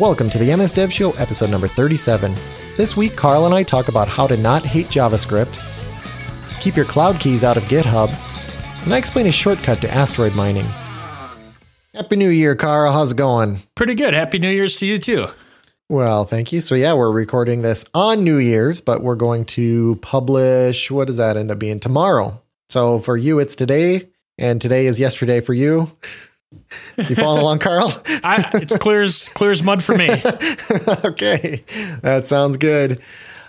Welcome to the MS Dev Show, episode number 37. This week, Carl and I talk about how to not hate JavaScript, keep your cloud keys out of GitHub, and I explain a shortcut to asteroid mining. Happy New Year, Carl. How's it going? Pretty good. Happy New Year's to you too. Well, thank you. So, yeah, we're recording this on New Year's, but we're going to publish, what does that end up being? Tomorrow. So, for you, it's today, and today is yesterday for you. You following along, Carl? I, it's clear as clear as mud for me. okay, that sounds good.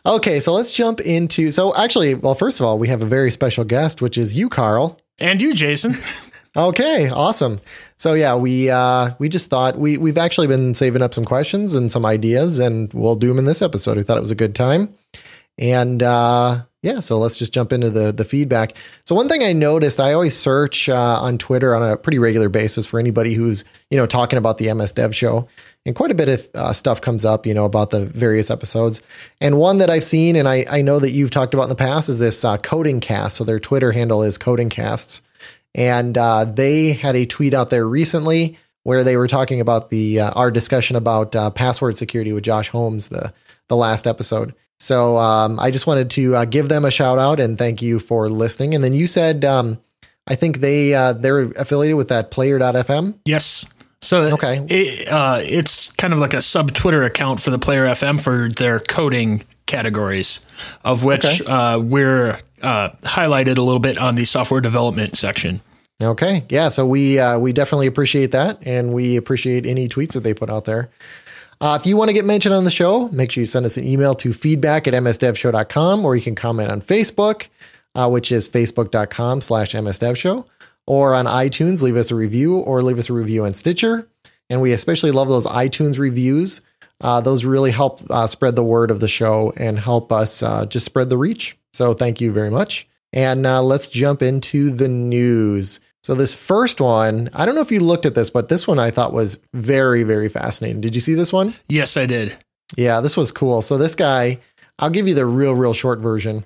Okay, so let's jump into. So, actually, well, first of all, we have a very special guest, which is you, Carl. And you, Jason. Okay, awesome. So yeah, we uh, we just thought we we've actually been saving up some questions and some ideas, and we'll do them in this episode. We thought it was a good time, and uh, yeah, so let's just jump into the the feedback. So one thing I noticed, I always search uh, on Twitter on a pretty regular basis for anybody who's you know talking about the MS Dev Show, and quite a bit of uh, stuff comes up, you know, about the various episodes. And one that I've seen, and I I know that you've talked about in the past, is this uh, Coding Cast. So their Twitter handle is Coding Casts. And uh, they had a tweet out there recently where they were talking about the uh, our discussion about uh, password security with Josh Holmes, the the last episode. So um, I just wanted to uh, give them a shout out and thank you for listening. And then you said um, I think they uh, they're affiliated with that Player.fm. Yes. So okay, it, uh, it's kind of like a sub Twitter account for the Player FM for their coding categories, of which okay. uh, we're uh, highlighted a little bit on the software development section. Okay, yeah, so we uh, we definitely appreciate that, and we appreciate any tweets that they put out there. Uh, if you want to get mentioned on the show, make sure you send us an email to feedback at msdevshow.com, or you can comment on Facebook, uh, which is facebook.com slash msdevshow, or on iTunes, leave us a review, or leave us a review on Stitcher. And we especially love those iTunes reviews. Uh, those really help uh, spread the word of the show and help us uh, just spread the reach. So thank you very much. And let's jump into the news. So, this first one, I don't know if you looked at this, but this one I thought was very, very fascinating. Did you see this one? Yes, I did. Yeah, this was cool. So, this guy, I'll give you the real, real short version.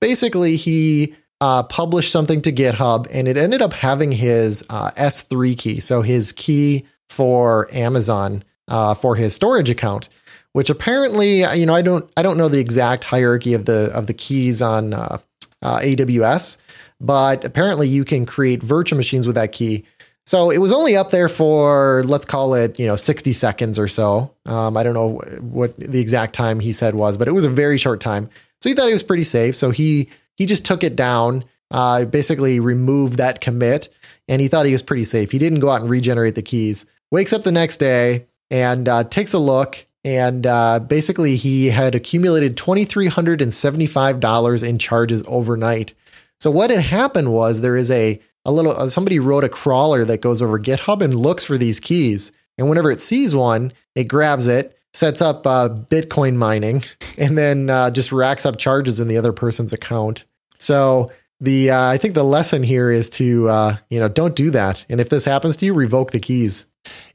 Basically, he uh, published something to GitHub and it ended up having his uh, S3 key. So, his key for Amazon uh, for his storage account which apparently you know I don't I don't know the exact hierarchy of the of the keys on uh, uh, AWS, but apparently you can create virtual machines with that key. So it was only up there for let's call it you know 60 seconds or so. Um, I don't know what the exact time he said was, but it was a very short time. So he thought it was pretty safe. So he he just took it down, uh, basically removed that commit, and he thought he was pretty safe. He didn't go out and regenerate the keys. Wakes up the next day and uh, takes a look and uh, basically, he had accumulated $2,375 in charges overnight. So, what had happened was there is a, a little, uh, somebody wrote a crawler that goes over GitHub and looks for these keys. And whenever it sees one, it grabs it, sets up uh, Bitcoin mining, and then uh, just racks up charges in the other person's account. So, the uh, I think the lesson here is to uh, you know don't do that, and if this happens to you, revoke the keys.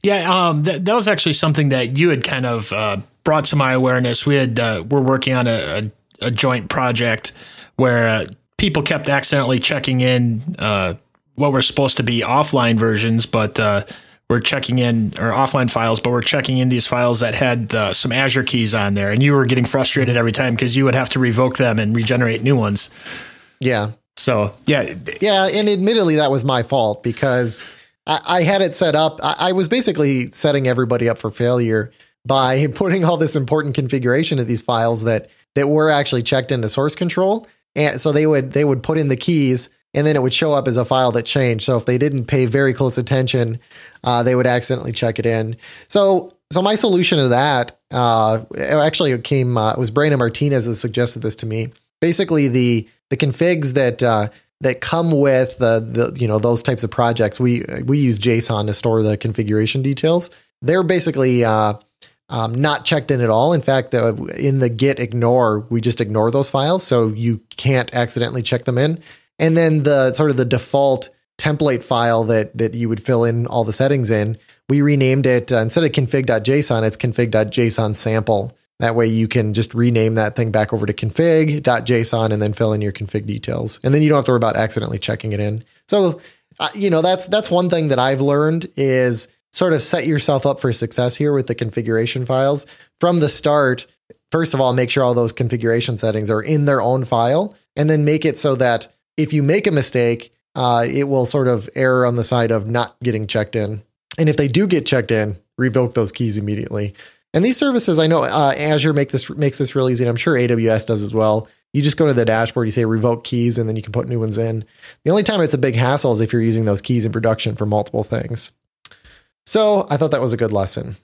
Yeah, um, that, was actually something that you had kind of uh, brought to my awareness. We had we're working on a, a, a joint project where people kept accidentally checking in uh, what were supposed to be offline versions, but uh, we're checking in or offline files, but we're checking in these files that had uh, some Azure keys on there, and you were getting frustrated every time because you would have to revoke them and regenerate new ones. Yeah. So yeah, yeah, and admittedly that was my fault because I, I had it set up. I, I was basically setting everybody up for failure by putting all this important configuration of these files that that were actually checked into source control. And so they would they would put in the keys and then it would show up as a file that changed. So if they didn't pay very close attention, uh, they would accidentally check it in. So so my solution to that uh, actually it came uh, it was Brandon Martinez that suggested this to me. Basically the the configs that uh, that come with the, the you know those types of projects. We we use JSON to store the configuration details. They're basically uh, um, not checked in at all. In fact, in the git ignore, we just ignore those files, so you can't accidentally check them in. And then the sort of the default template file that that you would fill in all the settings in, we renamed it uh, instead of config.json, it's config.json sample. That way you can just rename that thing back over to config.json and then fill in your config details. And then you don't have to worry about accidentally checking it in. So, uh, you know, that's that's one thing that I've learned is sort of set yourself up for success here with the configuration files from the start. First of all, make sure all those configuration settings are in their own file, and then make it so that if you make a mistake, uh, it will sort of err on the side of not getting checked in. And if they do get checked in, revoke those keys immediately. And these services, I know uh, Azure make this makes this really easy. And I'm sure AWS does as well. You just go to the dashboard, you say revoke keys, and then you can put new ones in. The only time it's a big hassle is if you're using those keys in production for multiple things. So I thought that was a good lesson.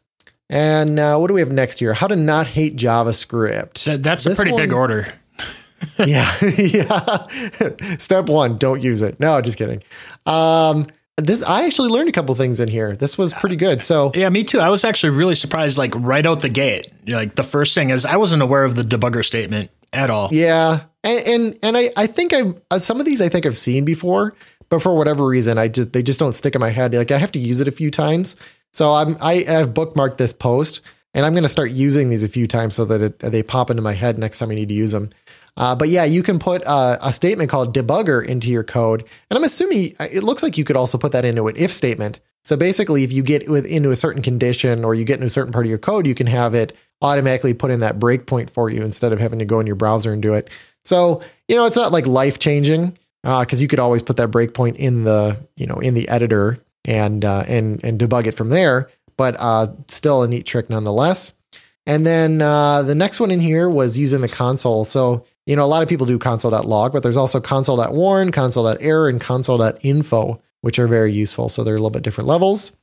And uh, what do we have next here? How to not hate JavaScript. That, that's this a pretty one, big order. yeah, yeah. Step one: don't use it. No, just kidding. Um, this I actually learned a couple things in here. This was pretty good. So yeah, me too. I was actually really surprised. Like right out the gate, like the first thing is I wasn't aware of the debugger statement at all. Yeah, and and, and I I think I uh, some of these I think I've seen before, but for whatever reason I just they just don't stick in my head. Like I have to use it a few times. So I'm I have bookmarked this post and I'm going to start using these a few times so that it, they pop into my head next time I need to use them. Uh, but yeah, you can put uh, a statement called debugger into your code. And I'm assuming uh, it looks like you could also put that into an if statement. So basically, if you get with, into a certain condition or you get into a certain part of your code, you can have it automatically put in that breakpoint for you instead of having to go in your browser and do it. So, you know, it's not like life changing because uh, you could always put that breakpoint in the, you know, in the editor and, uh, and, and debug it from there. But uh, still a neat trick nonetheless. And then uh, the next one in here was using the console. So, you know, a lot of people do console.log, but there's also console.warn, console.error, and console.info, which are very useful. So they're a little bit different levels.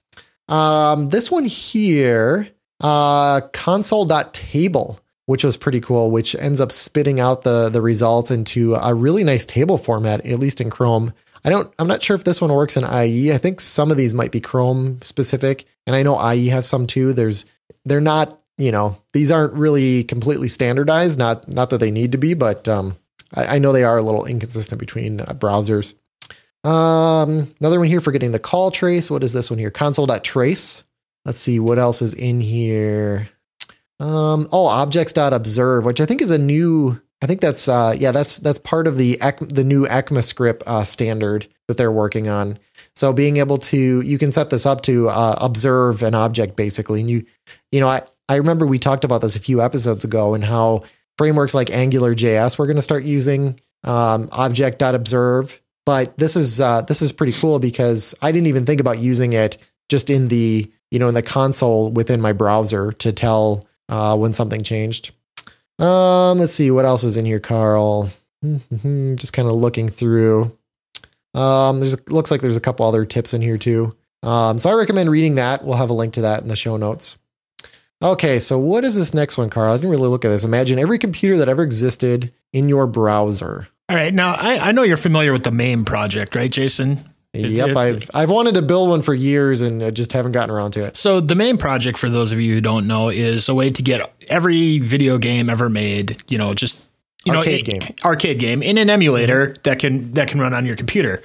Um, this one here, uh, console.table, which was pretty cool, which ends up spitting out the, the results into a really nice table format, at least in Chrome. I don't, I'm not sure if this one works in IE. I think some of these might be Chrome specific, and I know IE has some too. There's, they're not you know, these aren't really completely standardized. Not not that they need to be, but um, I, I, know they are a little inconsistent between uh, browsers. Um, another one here for getting the call trace. What is this one here? Console.trace. Let's see what else is in here. Um, oh, objects.observe, which I think is a new. I think that's uh, yeah, that's that's part of the the new ECMAScript uh, standard that they're working on. So being able to you can set this up to uh, observe an object basically, and you you know I I remember we talked about this a few episodes ago and how frameworks like Angular JS we're going to start using um, object.observe. But this is uh, this is pretty cool because I didn't even think about using it just in the you know in the console within my browser to tell uh, when something changed. Um, let's see what else is in here, Carl. just kind of looking through. Um, there's looks like there's a couple other tips in here too. Um, so I recommend reading that. We'll have a link to that in the show notes. Okay, so what is this next one, Carl? I didn't really look at this. Imagine every computer that ever existed in your browser. All right, now I, I know you're familiar with the MAME project, right, Jason? Yep, it, I've I've wanted to build one for years and I just haven't gotten around to it. So the MAME project, for those of you who don't know, is a way to get every video game ever made. You know, just you arcade know, game, arcade game in an emulator mm-hmm. that can that can run on your computer.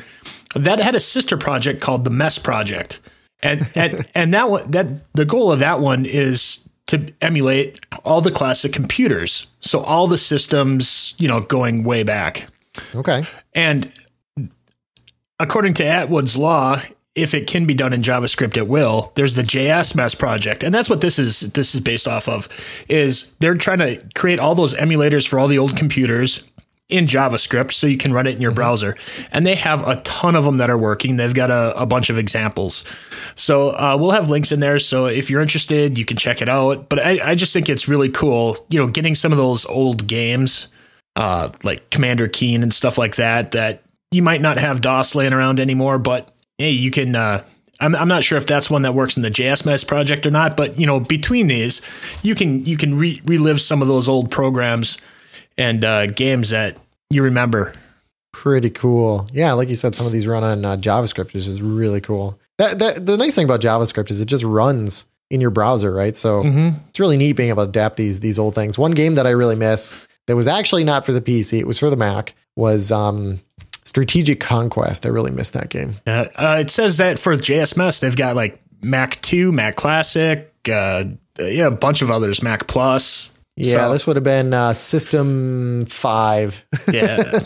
That had a sister project called the MESS project, and and and that one that the goal of that one is to emulate all the classic computers. So all the systems, you know, going way back. Okay. And according to Atwood's law, if it can be done in JavaScript it will, there's the JS MESS project. And that's what this is this is based off of is they're trying to create all those emulators for all the old computers in JavaScript so you can run it in your mm-hmm. browser. And they have a ton of them that are working. They've got a, a bunch of examples. So uh, we'll have links in there. So if you're interested, you can check it out. But I, I just think it's really cool, you know, getting some of those old games, uh, like Commander Keen and stuff like that, that you might not have DOS laying around anymore, but hey, you can. Uh, I'm, I'm not sure if that's one that works in the JS MESS project or not, but you know, between these, you can you can re- relive some of those old programs and uh, games that you remember. Pretty cool. Yeah, like you said, some of these run on uh, JavaScript, which is really cool. That, that, the nice thing about JavaScript is it just runs in your browser, right? So mm-hmm. it's really neat being able to adapt these these old things. One game that I really miss that was actually not for the PC, it was for the Mac, was um, Strategic Conquest. I really missed that game. Uh, uh, it says that for JS MESS, they've got like Mac 2, Mac Classic, uh, yeah, a bunch of others, Mac Plus. Yeah, so, this would have been uh, System Five. Yeah,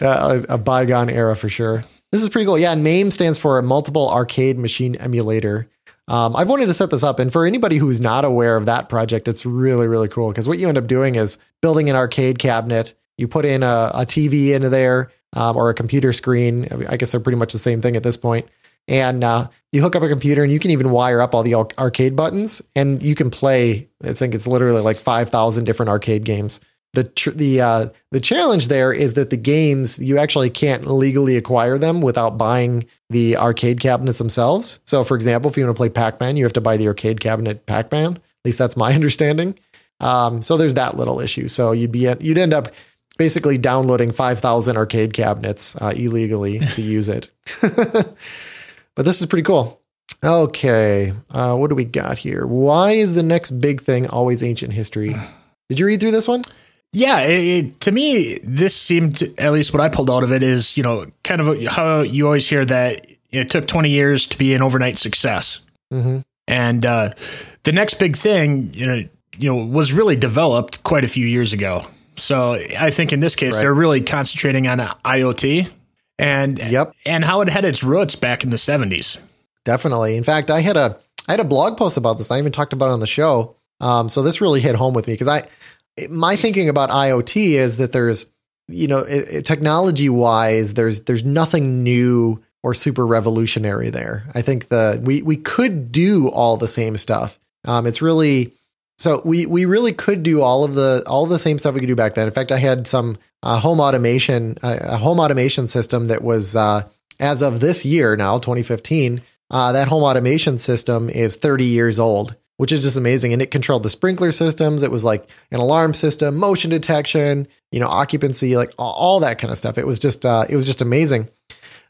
uh, a, bygone era for sure. This is pretty cool. Yeah, MAME stands for Multiple Arcade Machine Emulator. Um, I've wanted to set this up, and for anybody who's not aware of that project, it's really, really cool because what you end up doing is building an arcade cabinet. You put in a, a TV into there um, or a computer screen. I guess they're pretty much the same thing at this point. And uh, you hook up a computer, and you can even wire up all the arcade buttons, and you can play. I think it's literally like five thousand different arcade games the tr- the uh, the challenge there is that the games you actually can't legally acquire them without buying the arcade cabinets themselves. So, for example, if you want to play Pac Man, you have to buy the arcade cabinet Pac Man. At least that's my understanding. Um, so there's that little issue. So you'd be you'd end up basically downloading five thousand arcade cabinets uh, illegally to use it. but this is pretty cool. Okay, uh, what do we got here? Why is the next big thing always ancient history? Did you read through this one? Yeah, it, it, to me, this seemed at least what I pulled out of it is you know kind of how you always hear that it took 20 years to be an overnight success, mm-hmm. and uh, the next big thing you know you know was really developed quite a few years ago. So I think in this case right. they're really concentrating on IoT and yep. and how it had its roots back in the 70s. Definitely. In fact, I had a I had a blog post about this. I even talked about it on the show. Um, so this really hit home with me because I my thinking about IoT is that there's, you know, technology wise, there's there's nothing new or super revolutionary there. I think the we we could do all the same stuff. Um, it's really so we we really could do all of the all the same stuff we could do back then. In fact, I had some uh, home automation uh, a home automation system that was uh, as of this year now 2015. Uh, that home automation system is 30 years old which is just amazing. And it controlled the sprinkler systems. It was like an alarm system, motion detection, you know, occupancy, like all, that kind of stuff. It was just, uh, it was just amazing.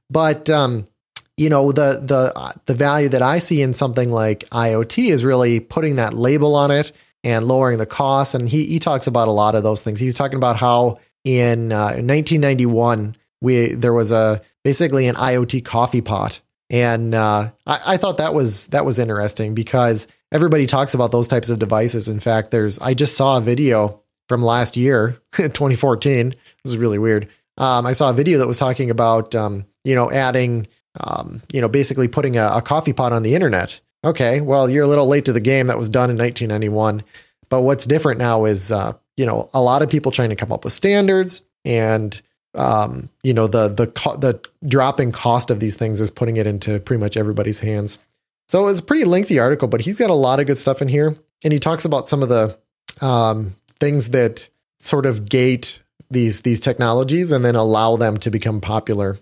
But, um, you know, the, the, the value that I see in something like IoT is really putting that label on it and lowering the cost. And he, he talks about a lot of those things. He was talking about how in, uh, in 1991, we, there was a, basically an IoT coffee pot. And, uh, I, I thought that was, that was interesting because everybody talks about those types of devices. In fact, there's I just saw a video from last year, 2014. This is really weird. Um, I saw a video that was talking about um, you know adding um, you know basically putting a, a, coffee pot on the internet. Okay, well you're a little late to the game. That was done in 1991. But what's different now is uh, you know a lot of people trying to come up with standards and um, you know the the co- the dropping cost of these things is putting it into pretty much everybody's hands. So it's a pretty lengthy article, but he's got a lot of good stuff in here. And he talks about some of the um, things that sort of gate these these technologies and then allow them to become popular.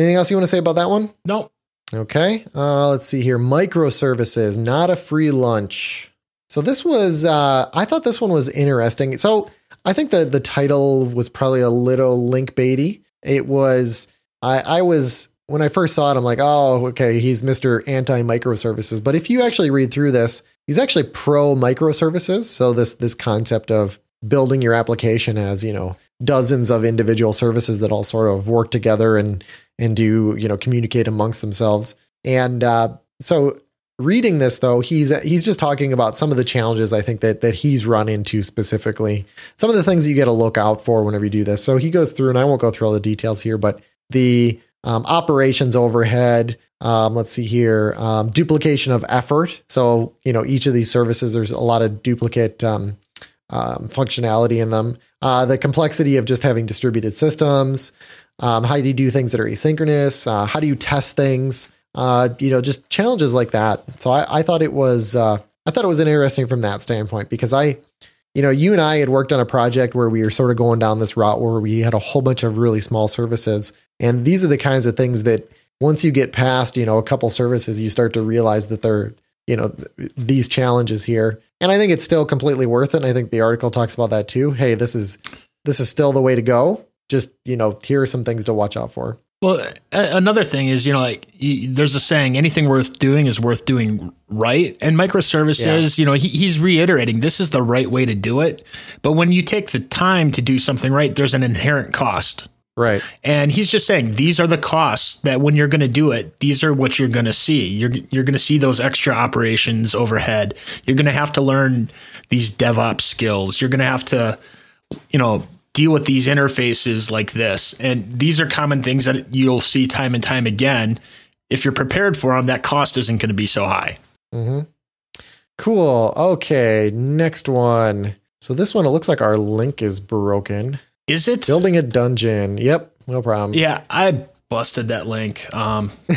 Anything else you want to say about that one? No. Okay. Uh, let's see here. Microservices, not a free lunch. So this was uh, I thought this one was interesting. So I think the the title was probably a little link baity. It was I, I was when I first saw it, I'm like, oh, okay, he's Mr. Anti microservices. But if you actually read through this, he's actually pro microservices. So this this concept of building your application as you know dozens of individual services that all sort of work together and and do you know communicate amongst themselves. And uh, so reading this though, he's he's just talking about some of the challenges I think that that he's run into specifically. Some of the things that you got to look out for whenever you do this. So he goes through, and I won't go through all the details here, but the um, operations overhead. Um, let's see here, um, duplication of effort. So you know each of these services, there's a lot of duplicate um, functionality in them. Uh, the complexity of just having distributed systems. Um, how do you do things that are asynchronous? Uh, how do you test things? Uh, you know, just challenges like that. So I, I thought it was uh, I thought it was interesting from that standpoint because I you know, you and I had worked on a project where we were sort of going down this route where we had a whole bunch of really small services. And these are the kinds of things that once you get past, you know, a couple services, you start to realize that they're, you know, th- these challenges here. And I think it's still completely worth it. And I think the article talks about that too. Hey, this is this is still the way to go. Just, you know, here are some things to watch out for. Well, another thing is, you know, like there's a saying, anything worth doing is worth doing right. And microservices, yeah. you know, he, he's reiterating this is the right way to do it. But when you take the time to do something right, there's an inherent cost. Right. And he's just saying these are the costs that when you're going to do it, these are what you're going to see. You're you're going to see those extra operations overhead. You're going to have to learn these DevOps skills. You're going to have to, you know, deal with these interfaces like this. And these are common things that you'll see time and time again. If you're prepared for them, that cost isn't going to be so high. Mm-hmm. Cool. Okay, next one. So this one, it looks like our link is broken. Is it? Building a dungeon. Yep, no problem. Yeah, I busted that link. Um,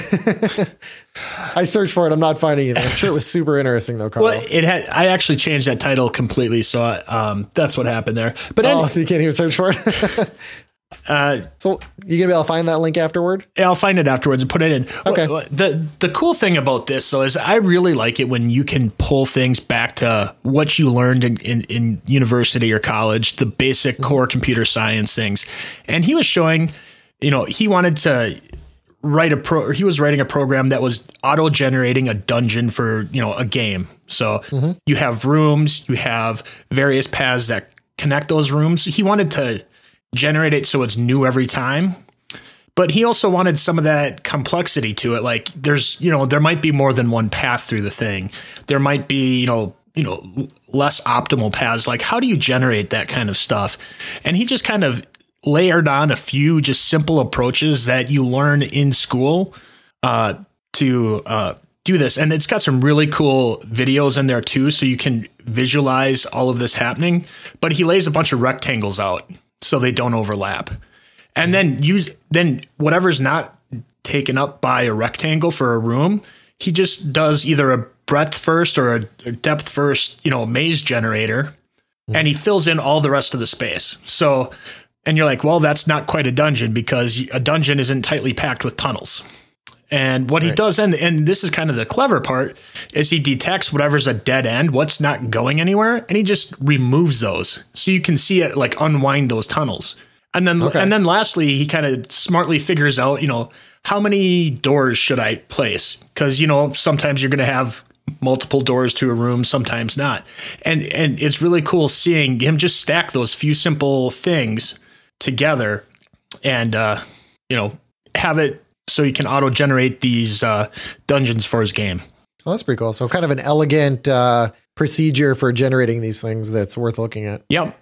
I searched for it. I'm not finding it. I'm sure it was super interesting though, Carl. well, it had. I actually changed that title completely, so I, um, that's what happened there. But oh, any- so you can't even search for it. uh, so you gonna be able to find that link afterward? Yeah, I'll find it afterwards and put it in. Okay. The the cool thing about this though is I really like it when you can pull things back to what you learned in, in, in university or college, the basic core computer science things. And he was showing, you know, he wanted to write a pro he was writing a program that was auto generating a dungeon for, you know, a game. So you have rooms, you have various paths that connect those rooms. He wanted to generate it so it's new every time. But he also wanted some of that complexity to it. Like there's you know there might be more than one path through the thing. There might be you know you know less optimal paths. Like how do you generate that kind of stuff? And he just kind of layered on a few just simple approaches that you learn in school uh, to uh, do this. And it's got some really cool videos in there too so you can visualize all of this happening. But he lays a bunch of rectangles out so they don't overlap. And then use then whatever's not taken up by a rectangle for a room he just does either a breadth first or a, depth first you know maze generator hmm. and he fills in all the rest of the space. So and you're like well that's not quite a dungeon because a dungeon isn't tightly packed with tunnels and what he does, and and this is kind of the clever part, is he detects whatever's a dead end, what's not going anywhere, and he just removes those, so you can see it like unwind those tunnels. And then Okay. and then lastly, he kind of smartly figures out, you know, how many doors should I place? Because you know sometimes you're going to have multiple doors to a room, sometimes not, and and it's really cool seeing him just stack those few simple things together, and uh, you know have it so you can auto generate these uh, dungeons for his game. Oh, that's pretty cool. So kind of an elegant uh, procedure for generating these things that's worth looking at. Yep.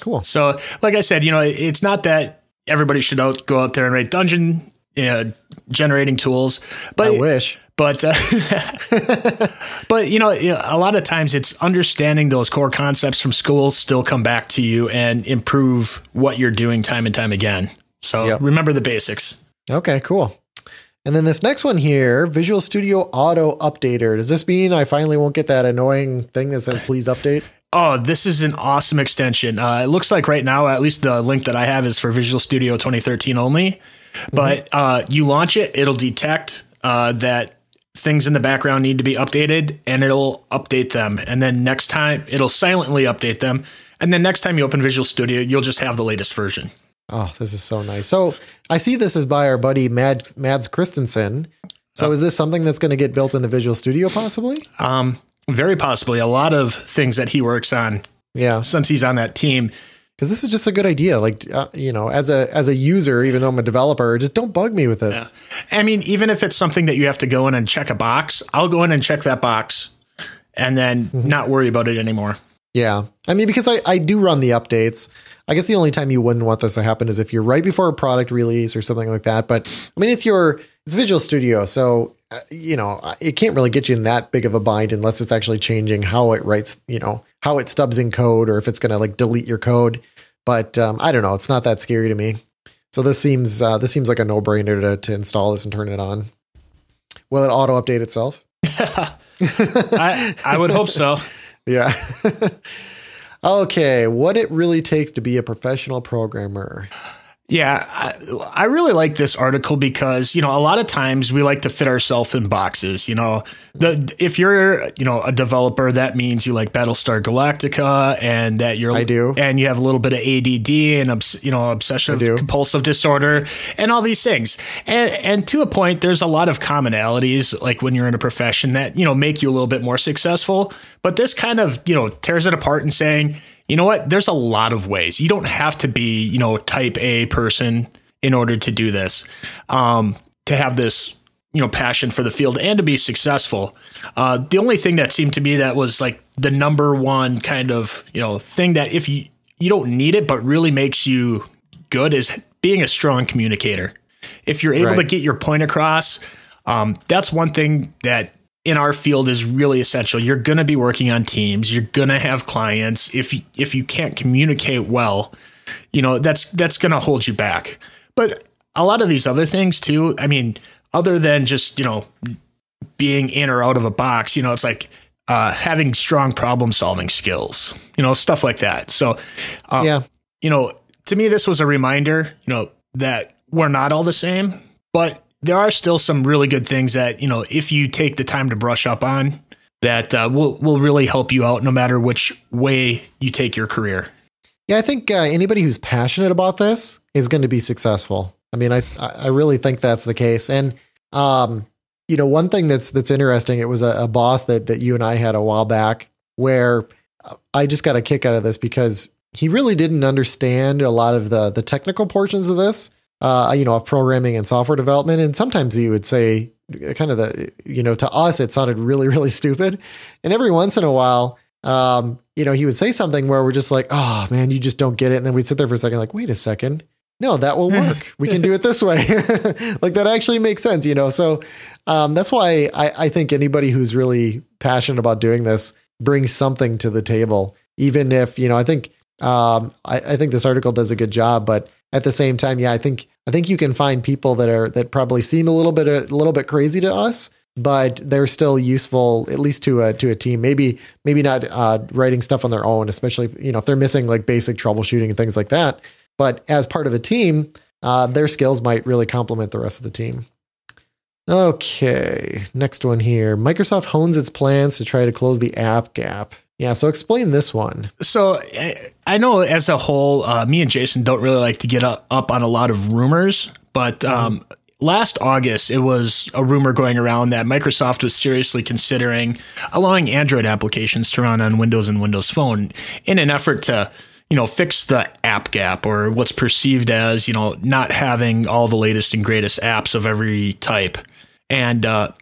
Cool. So, like I said, you know, it's not that everybody should out, go out there and write dungeon uh, generating tools, but I wish. but uh, but you know, you know, a lot of times it's understanding those core concepts from school still come back to you and improve what you're doing time and time again. So Yep. remember the basics. Okay, cool. And then this next one here, Visual Studio Auto Updater. Does this mean I finally won't get that annoying thing that says please update? Oh, this is an awesome extension. Uh, it looks like right now, at least the link that I have is for Visual Studio 2013 only. But uh, you launch it, it'll detect uh, that things in the background need to be updated, and it'll update them. And then next time, it'll silently update them. And then next time you open Visual Studio, you'll just have the latest version. Oh, this is so nice. So I see this is by our buddy Mad, Mads Christensen. So is this something that's going to get built into Visual Studio possibly? Um, very possibly a lot of things that he works on Yeah, since he's on that team. because this is just a good idea. Like uh, you know, as a as a user, even though I'm a developer, just don't bug me with this. I mean, even if it's something that you have to go in and check a box, I'll go in and check that box and then not worry about it anymore. Yeah. I mean, because I, I do run the updates. I guess the only time you wouldn't want this to happen is if you're right before a product release or something like that. But I mean, it's your, it's Visual Studio. So, uh, you know, it can't really get you in that big of a bind unless it's actually changing how it writes, you know, how it stubs in code or if it's going to like delete your code. But um, I don't know. It's not that scary to me. So this seems, uh, this seems like a no brainer to, to install this and turn it on. Will it auto update itself? I, I would hope so. Yeah. okay, what it really takes to be a professional programmer. Yeah, I, I really like this article because you know a lot of times we like to fit ourselves in boxes. You know, the if you're you know a developer, that means you like Battlestar Galactica, and that you're I do. and you have a little bit of ADD and you know obsessive compulsive disorder and all these things. And and to a point, there's a lot of commonalities like when you're in a profession that you know make you a little bit more successful. But this kind of you know tears it apart and saying you know what? There's a lot of ways. You don't have to be, you know, type A person in order to do this, um, to have this, you know, passion for the field and to be successful. Uh, the only thing that seemed to me that was like the number one kind of, you know, thing that if you, you don't need it, but really makes you good is being a strong communicator. If you're able right. to get your point across, um, that's one thing that in our field is really essential. You're going to be working on teams. You're going to have clients. If if you can't communicate well, you know that's that's going to hold you back. But a lot of these other things too. I mean, other than just you know being in or out of a box, you know, it's like uh, having strong problem solving skills, you know, stuff like that. So, uh, yeah, you know, to me, this was a reminder, you know, that we're not all the same, but there are still some really good things that you know if you take the time to brush up on that uh, will will really help you out no matter which way you take your career. Yeah, I think uh, anybody who's passionate about this is going to be successful. I mean, I I really think that's the case. And um, you know, one thing that's that's interesting. It was a, a boss that that you and I had a while back where I just got a kick out of this because he really didn't understand a lot of the the technical portions of this uh, you know, of programming and software development. And sometimes you would say, kind of the, you know, to us, it sounded really, really stupid. And every once in a while, um, you know, he would say something where we're just like, oh man, you just don't get it. And then we'd sit there for a second, like, wait a second. No, that will work. we can do it this way. like that actually makes sense, you know? So um, that's why I, I think anybody who's really passionate about doing this brings something to the table, even if, you know, I think um, I, I, think this article does a good job, but at the same time, yeah, I think I think you can find people that are that probably seem a little bit a little bit crazy to us, but they're still useful at least to a to a team. Maybe maybe not uh, writing stuff on their own, especially if, you know if they're missing like basic troubleshooting and things like that. But as part of a team, uh, their skills might really complement the rest of the team. Okay, next one here. Microsoft hones its plans to try to close the app gap. Yeah, so explain this one. So I know as a whole, uh, me and Jason don't really like to get up on a lot of rumors, but mm-hmm. um, mm. last August it was a rumor going around that Microsoft was seriously considering allowing Android applications to run on Windows and Windows Phone in an effort to you know fix the app gap or what's perceived as you know not having all the latest and greatest apps of every type and uh,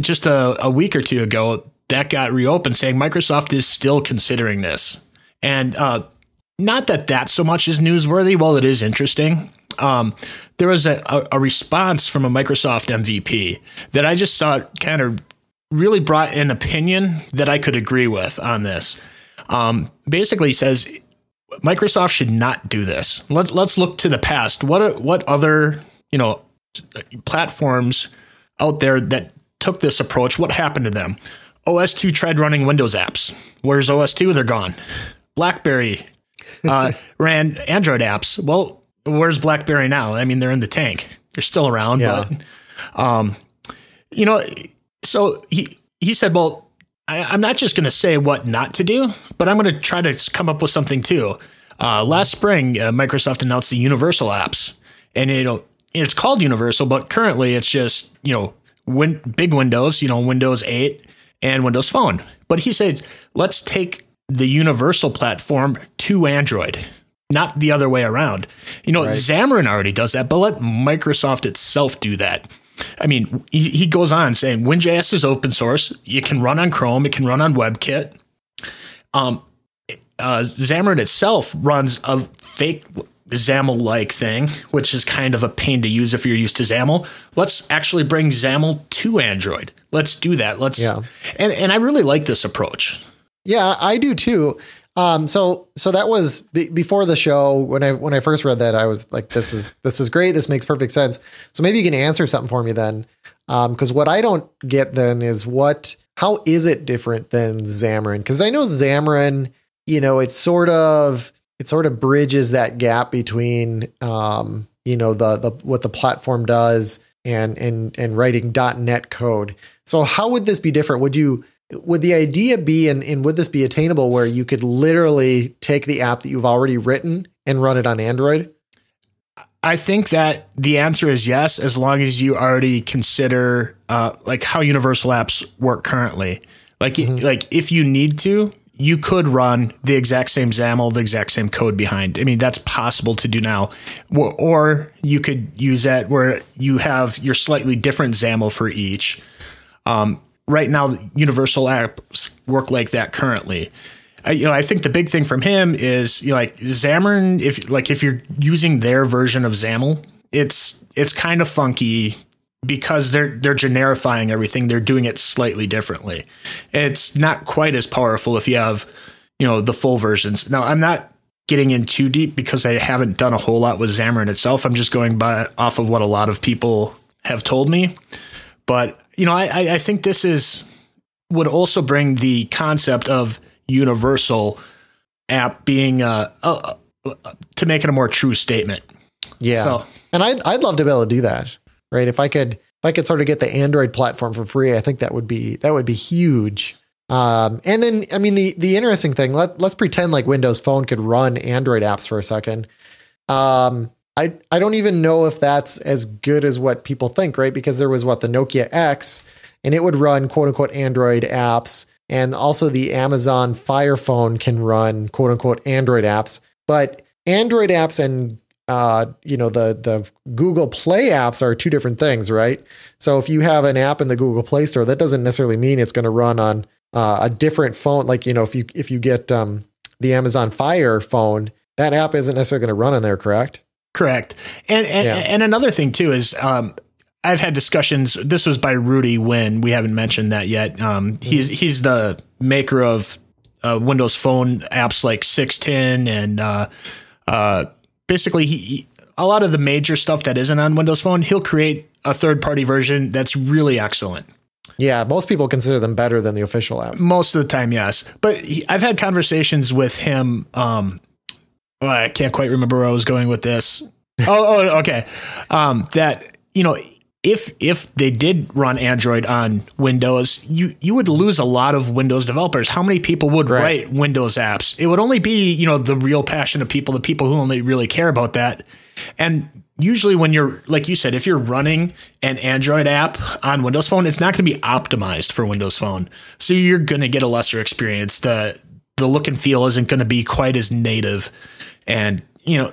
just a, a, week or two ago that got reopened saying Microsoft is still considering this. And uh, not that that so much is newsworthy, Well, it is interesting. Um, there was a, a, a, response from a Microsoft MVP that I just thought kind of really brought an opinion that I could agree with on this. Um, basically, says Microsoft should not do this. Let's let's look to the past. What what other you know platforms out there that took this approach? What happened to them? OS2 tried running Windows apps. Where's OS2? They're gone. BlackBerry uh, ran Android apps. Well, where's BlackBerry now? I mean, they're in the tank. They're still around, yeah. but um, you know, so he he said, well, I, am not just going to say what not to do, but I'm going to try to come up with something too. Uh, last spring, uh, Microsoft announced the Universal apps, and it it's called Universal, but currently it's just you know win, big Windows, you know Windows 8 and Windows Phone. But he says, let's take the universal platform to Android, not the other way around. You know, right. Xamarin already does that, but let Microsoft itself do that. I mean, he, he goes on saying WinJS is open source. It can run on Chrome. It can run on WebKit. Um, uh, Xamarin itself runs a fake XAML like thing, which is kind of a pain to use if you're used to XAML. Let's actually bring XAML to Android. Let's do that. Let's yeah. And and I really like this approach. Yeah, I do too. Um, so so that was b- before the show when I when I first read that I was like this is this is great this makes perfect sense. So maybe you can answer something for me then, because um, what I don't get then is what how is it different than Xamarin? Because I know Xamarin, you know, it's sort of it sort of bridges that gap between um, you know the the what the platform does and and and writing .NET code. So how would this be different? Would you would the idea be and, and would this be attainable where you could literally take the app that you've already written and run it on Android? I think that the answer is yes, as long as you already consider uh, like how universal apps work currently. Like, mm-hmm. like if you need to, you could run the exact same XAML, the exact same code behind. I mean, that's possible to do now. Or you could use that where you have your slightly different XAML for each. Um, right now, universal apps work like that currently. I, you know, I think the big thing from him is you know, like Xamarin. If like if you're using their version of XAML, it's it's kind of funky because they're they're generifying everything. They're doing it slightly differently. It's not quite as powerful if you have you know the full versions. Now, I'm not getting in too deep because I haven't done a whole lot with Xamarin itself. I'm just going by off of what a lot of people have told me. But you know, I, I think this is would also bring the concept of universal app being uh, uh, uh, to make it a more true statement. Yeah, so, and I'd I'd love to be able to do that. Right, if I could if I could sort of get the Android platform for free, I think that would be that would be huge. Um, and then, I mean, the the interesting thing, let let's pretend like Windows Phone could run Android apps for a second. Um, I I don't even know if that's as good as what people think, right? Because there was what the Nokia X, and it would run quote unquote Android apps, and also the Amazon Fire Phone can run quote unquote Android apps, but Android apps and uh, you know the the Google Play apps are two different things, right? So if you have an app in the Google Play Store, that doesn't necessarily mean it's going to run on uh, a different phone. Like you know, if you if you get um, the Amazon Fire phone, that app isn't necessarily going to run on there, correct? Correct. And and, yeah. and another thing too is um, I've had discussions. This was by Rudy Huyn. We haven't mentioned that yet. Um, he's mm-hmm. he's the maker of uh, Windows Phone apps like 610 and uh, uh, basically he, a lot of the major stuff that isn't on Windows Phone. He'll create a third party version that's really excellent. Yeah, most people consider them better than the official apps. Most of the time, yes. But he, I've had conversations with him. Um, well, I can't quite remember where I was going with this. oh, oh, okay. Um, that you know, if if they did run Android on Windows, you you would lose a lot of Windows developers. How many people would right. write Windows apps? It would only be you know the real passionate people, the people who only really care about that. And usually when you're like you said if you're running an android app on windows phone it's not going to be optimized for windows phone so you're going to get a lesser experience the the look and feel isn't going to be quite as native and you know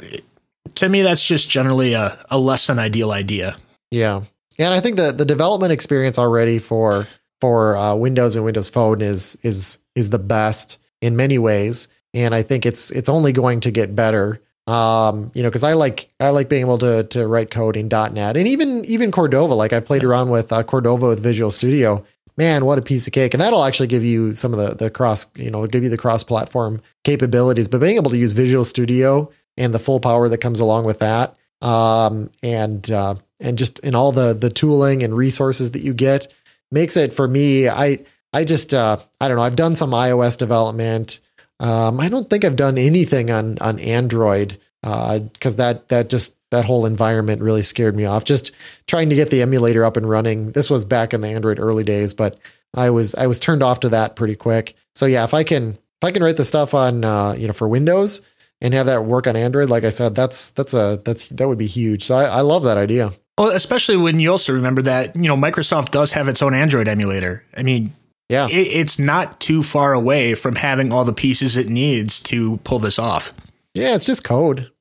to me that's just generally a, a less than ideal idea yeah yeah and i think the the development experience already for for uh, windows and windows phone is is is the best in many ways and i think it's it's only going to get better um, you know, because I like I like being able to to write code in .NET and even even Cordova. Like I played around with uh, Cordova with Visual Studio. Man, what a piece of cake! And that'll actually give you some of the the cross, you know, give you the cross platform capabilities. But being able to use Visual Studio and the full power that comes along with that, um, and uh, and just in all the the tooling and resources that you get, makes it for me. I I just uh, I don't know. I've done some iOS development. Um, I don't think I've done anything on on Android because uh, that that just that whole environment really scared me off. Just trying to get the emulator up and running. This was back in the Android early days, but I was I was turned off to that pretty quick. So yeah, if I can if I can write the stuff on uh, you know for Windows and have that work on Android, like I said, that's that's a that's that would be huge. So I, I love that idea. Well, especially when you also remember that you know Microsoft does have its own Android emulator. I mean, yeah, it, it's not too far away from having all the pieces it needs to pull this off. Yeah, it's just code.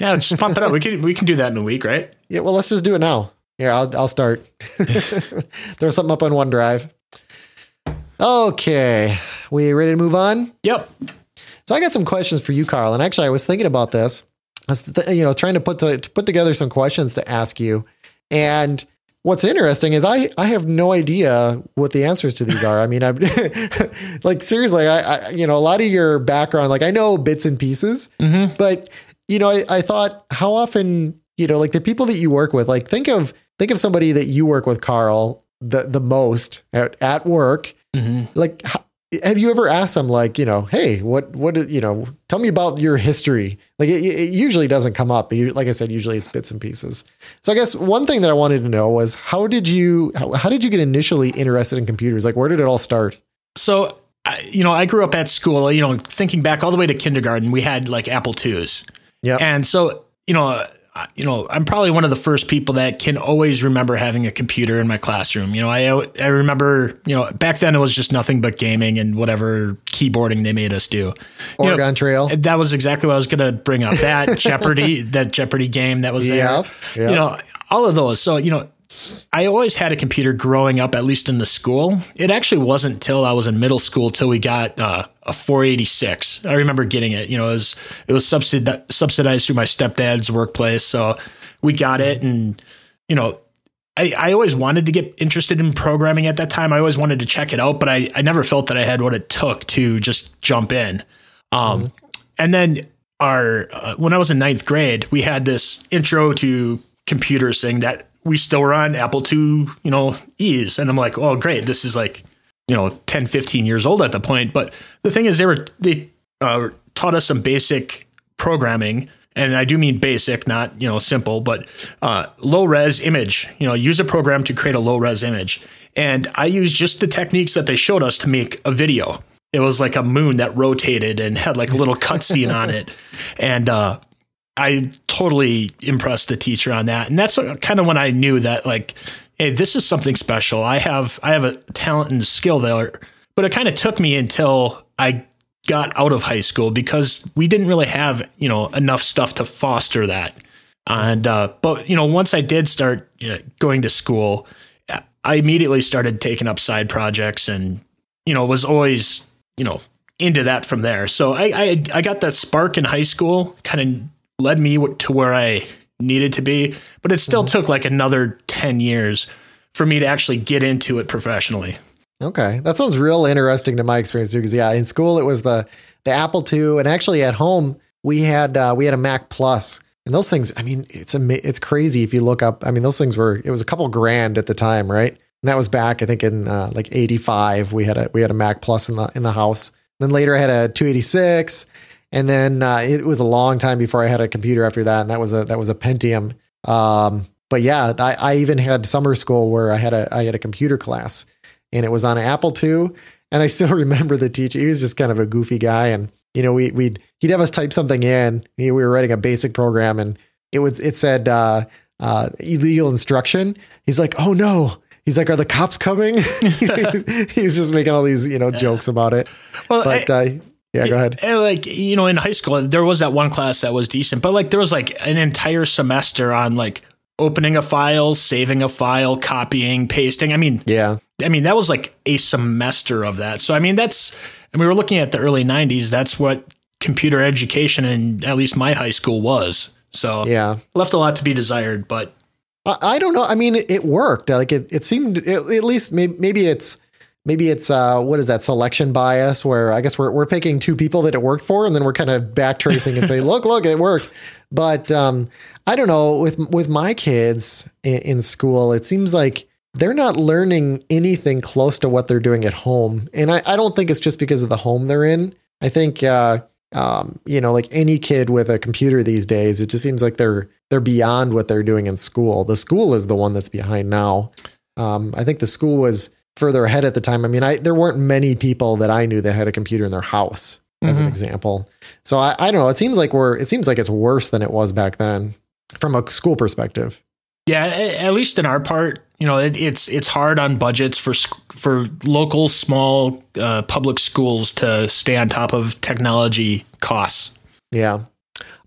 Yeah, just pump it up. We can we can do that in a week, right? Yeah, well, let's just do it now. Here, I'll I'll start. Throw something up on OneDrive. Okay, we ready to move on? Yep. So I got some questions for you, Carl. And actually, I was thinking about this. I was, th- you know, trying to put to, to put together some questions to ask you, and what's interesting is I I have no idea what the answers to these are. I mean, I'm like seriously, I, I, you know a lot of your background, like I know bits and pieces, mm-hmm. but you know, I, I thought how often you know like the people that you work with, like think of think of somebody that you work with, Carl, the the most at at work, mm-hmm. like. How, have you ever asked them like you know hey what what you know tell me about your history. Like it, it usually doesn't come up. Like i said usually it's bits and pieces. So i guess one thing that i wanted to know was how did you how, how did you get initially interested in computers? Like where did it all start? So you know i grew up at school you know thinking back all the way to kindergarten we had like apple twos. Yeah and so you know you know, I'm probably one of the first people that can always remember having a computer in my classroom. You know, I I remember, you know, back then it was just nothing but gaming and whatever keyboarding they made us do. Oregon know, Trail. That was exactly what I was going to bring up. That Jeopardy, that Jeopardy game that was there. Yep, yep. You know, all of those. So, you know, I always had a computer growing up, at least in the school. It actually wasn't till I was in middle school till we got uh, a 486. I remember getting it. You know, it was it was subsidi- subsidized through my stepdad's workplace, so we got it, and you know. I, I always wanted to get interested in programming at that time. I always wanted to check it out, but I, I never felt that I had what it took to just jump in. Um, mm-hmm. And then our uh, when I was in ninth grade, we had this intro to computers thing that we still were on Apple II, you know, E's. And I'm like, oh, great. This is like, you know, 10, 15 years old at the point. But the thing is, they were, they uh, taught us some basic programming. And I do mean basic, not, you know, simple, but uh, low res image, you know, use a program to create a low res image. And I used just the techniques that they showed us to make a video. It was like a moon that rotated and had like a little cutscene on it. And uh, I totally impressed the teacher on that. And that's kind of when I knew that like, hey, this is something special. I have I have a talent and skill there. But it kind of took me until I got out of high school because we didn't really have, you know, enough stuff to foster that. And uh, but you know, once I did start you know, going to school, I immediately started taking up side projects and you know, was always, you know, into that from there. So I I, I got that spark in high school, kind of led me to where I needed to be, but it still mm-hmm. took like another 10 years for me to actually get into it professionally. Okay. That sounds real interesting to my experience too. Cause yeah, in school it was the, the Apple II and actually at home we had, uh, we had a Mac plus and those things, I mean, it's a, it's crazy if you look up, I mean, those things were, it was a couple grand at the time, right? And that was back, I think in uh, like 85, we had a, we had a Mac plus in the, in the house. Then later I had a 286 and then uh, it was a long time before I had a computer after that, and that was a that was a Pentium. Um, but yeah, I, I even had summer school where I had a I had a computer class, and it was on Apple II. And I still remember the teacher; he was just kind of a goofy guy, and you know, we we'd he'd have us type something in. We were writing a basic program, and it was it said uh, uh, illegal instruction. He's like, "Oh no." He's like, "Are the cops coming?" He's just making all these, you know, jokes about it. Well, but I, uh, yeah, go ahead. And like you know, in high school, there was that one class that was decent, but like there was like an entire semester on like opening a file, saving a file, copying, pasting. I mean, yeah, I mean that was like a semester of that. So I mean that's, and we were looking at the early '90s. That's what computer education in at least my high school was. So yeah, left a lot to be desired, but. I don't know. I mean, it, it worked. Like it, it seemed it, at least maybe, maybe it's maybe it's uh, what is that selection bias where I guess we're we're picking two people that it worked for and then we're kind of backtracing and say look look it worked. But um, I don't know with with my kids in, in, school it seems like they're not learning anything close to what they're doing at home. And I, I don't think it's just because of the home they're in. I think uh, um, you know like any kid with a computer these days it just seems like they're they're beyond what they're doing in school. The school is the one that's behind now. Um, I think the school was further ahead at the time. I mean, I there weren't many people that I knew that had a computer in their house, as mm-hmm. an example. So I, I don't know. It seems like we're it seems like it's worse than it was back then from a school perspective. Yeah, at least in our part, you know, it, it's it's hard on budgets for for local small uh, public schools to stay on top of technology costs. Yeah,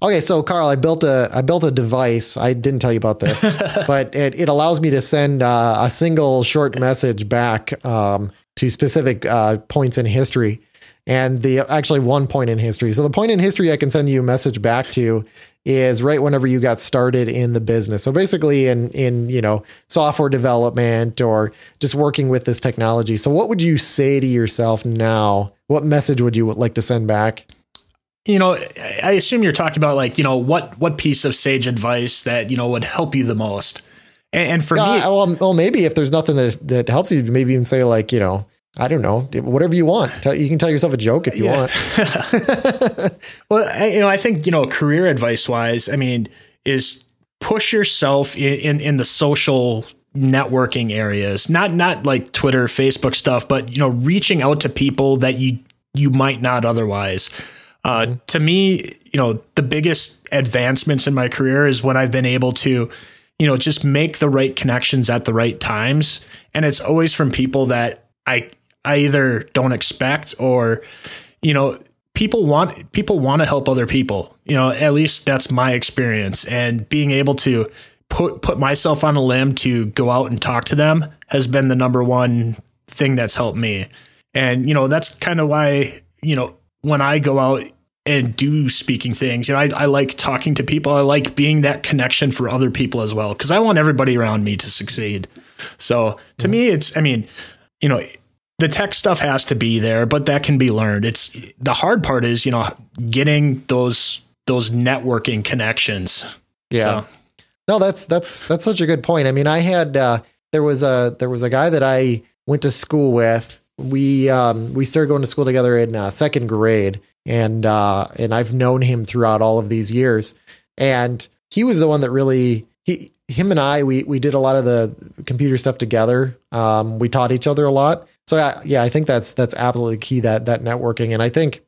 Okay, so Carl, I built a I built a device. I didn't tell you about this, but it, it allows me to send uh, a single short message back um, to specific uh, points in history, and the actually one point in history. So the point in history I can send you a message back to is right whenever you got started in the business. So basically, in in you know software development or just working with this technology. So what would you say to yourself now? What message would you like to send back? You know, I assume you're talking about like, you know, what what piece of sage advice that you know would help you the most. And, and for uh, me, well, well, maybe if there's nothing that that helps you, maybe even say like, you know, I don't know, whatever you want. Tell, you can tell yourself a joke if you yeah. want. well, I, you know, I think you know, career advice wise, I mean, is push yourself in, in, in the social networking areas, not not like Twitter, Facebook stuff, but you know, reaching out to people that you you might not otherwise. Uh, mm-hmm. To me, you know, the biggest advancements in my career is when I've been able to, you know, just make the right connections at the right times, and it's always from people that I I either don't expect or, you know, people want people want to help other people. You know, at least that's my experience, and being able to put put myself on a limb to go out and talk to them has been the number one thing that's helped me. And you know, that's kind of why, you know, when I go out and do speaking things, you know, I, I like talking to people. I like being that connection for other people as well because I want everybody around me to succeed. So to mm-hmm. me, it's I mean, you know, the tech stuff has to be there, but that can be learned. It's the hard part is, you know, getting those those networking connections. Yeah. So. No, that's that's that's such a good point. I mean, I had uh, there was a there was a guy that I went to school with. We um, we started going to school together in uh, second grade, and uh, and I've known him throughout all of these years. And he was the one that really he him and I we we did a lot of the computer stuff together. Um, we taught each other a lot. So uh, yeah, I think that's that's absolutely key that that networking. And I think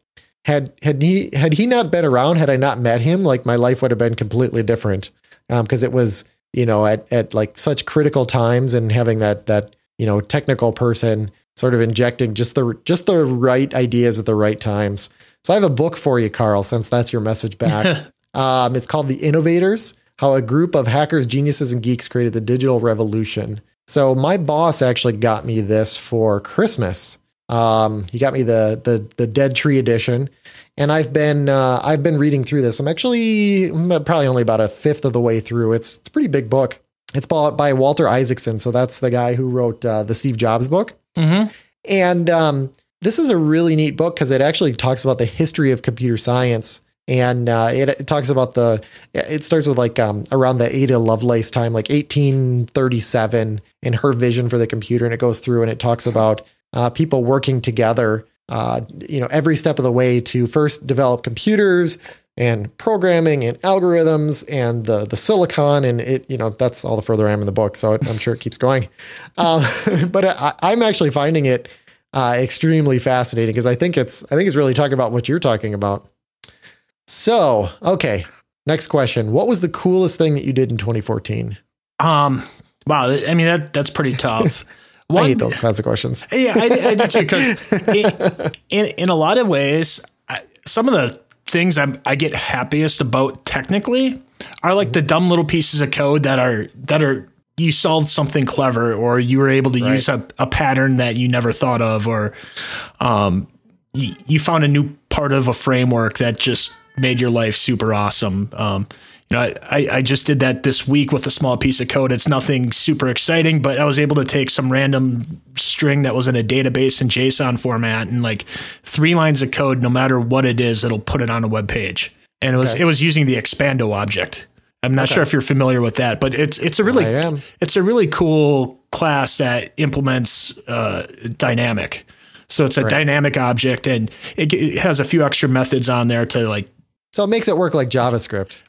had had he had he not been around, had I not met him, like my life would have been completely different. Because um, it was you know at at like such critical times and having that that you know technical person sort of injecting just the just the right ideas at the right times. So I have a book for you, Carl, since that's your message back. um, it's called The Innovators: How a Group of Hackers, Geniuses, and Geeks Created the Digital Revolution. So my boss actually got me this for Christmas. Um, he got me the the the Dead Tree edition, and I've been uh, I've been reading through this. I'm actually probably only about a fifth of the way through. It's it's a pretty big book. It's by Walter Isaacson, so that's the guy who wrote uh, the Steve Jobs book. Mm-hmm. And um, this is a really neat book because it actually talks about the history of computer science and uh, it, it, talks about the it starts with like um, around the ada lovelace time like 1837 and her vision for the computer and it goes through and it talks about uh, people working together uh, you know every step of the way to first develop computers and programming and algorithms and the the silicon and it you know that's all the further I am in the book so I'm sure it keeps going um, but I, am actually finding it uh, extremely fascinating because I think it's I think it's really talking about what you're talking about so, okay. Next question. What was the coolest thing that you did in 2014? Um, wow. I mean, that that's pretty tough. One, I hate those kinds of questions. Yeah, I, I do too. Because in, in a lot of ways, some of the things I'm, I get happiest about technically are like mm-hmm. the dumb little pieces of code that are that are you solved something clever or you were able to right. use a, a pattern that you never thought of or um, you, you found a new part of a framework that just made your life super awesome. Um, I, I just did that this week with a small piece of code. It's nothing super exciting, but I was able to take some random string that was in a database in JSON format and like three lines of code, no matter what it is, it'll put it on a web page. And it was okay. it was using the Expando object. I'm not okay. sure if you're familiar with that, but it's it's a really it's a really cool class that implements uh, dynamic. So it's a right. dynamic object, and it, it has a few extra methods on there to like so it makes it work like JavaScript.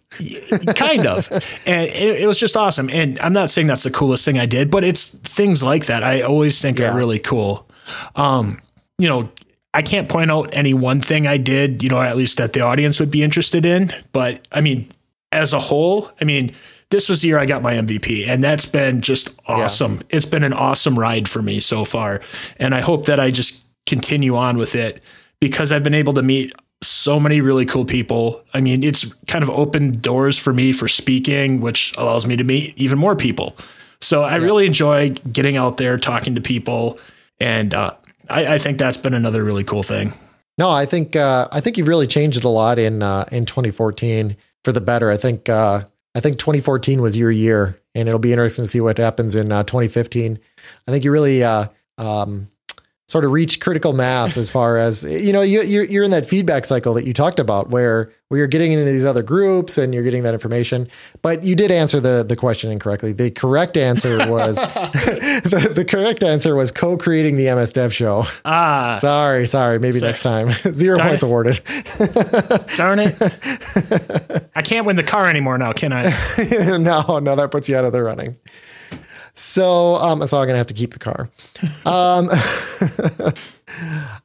Kind of. And it, it, was just awesome. And I'm not saying that's the coolest thing I did, but it's things like that I always think yeah. are really cool. Um, you know, I can't point out any one thing I did, you know, at least that the audience would be interested in. But I mean, as a whole, I mean, this was the year I got my MVP, and that's been just awesome. Yeah. It's been an awesome ride for me so far. And I hope that I just continue on with it because I've been able to meet so many really cool people. I mean, it's kind of opened doors for me for speaking, which allows me to meet even more people. So I yeah. really enjoy getting out there, talking to people, and uh, I, I, think that's been another really cool thing. No, I think uh, I think you've really changed a lot in uh, in 2014 for the better. I think uh, I think 2014 was your year, and it'll be interesting to see what happens in uh, 2015. I think you really uh, um, sort of reach critical mass as far as you know you, you're, you're in that feedback cycle that you talked about where where you're getting into these other groups and you're getting that information but you did answer the the question incorrectly. The correct answer was the, the correct answer was co-creating the ms dev show. Ah. Sorry sorry. Maybe sorry. next time. Zero points it. awarded. Darn it. I can't win the car anymore now can i? No no that puts you out of the running so, um, so I'm gonna have to keep the car. Um,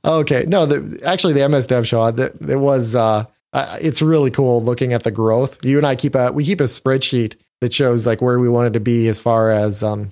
okay, no, the, actually, the MS Dev Show, it was, uh, uh, it's really cool looking at the growth. You and I keep a we keep a spreadsheet that shows like where we wanted to be as far as um,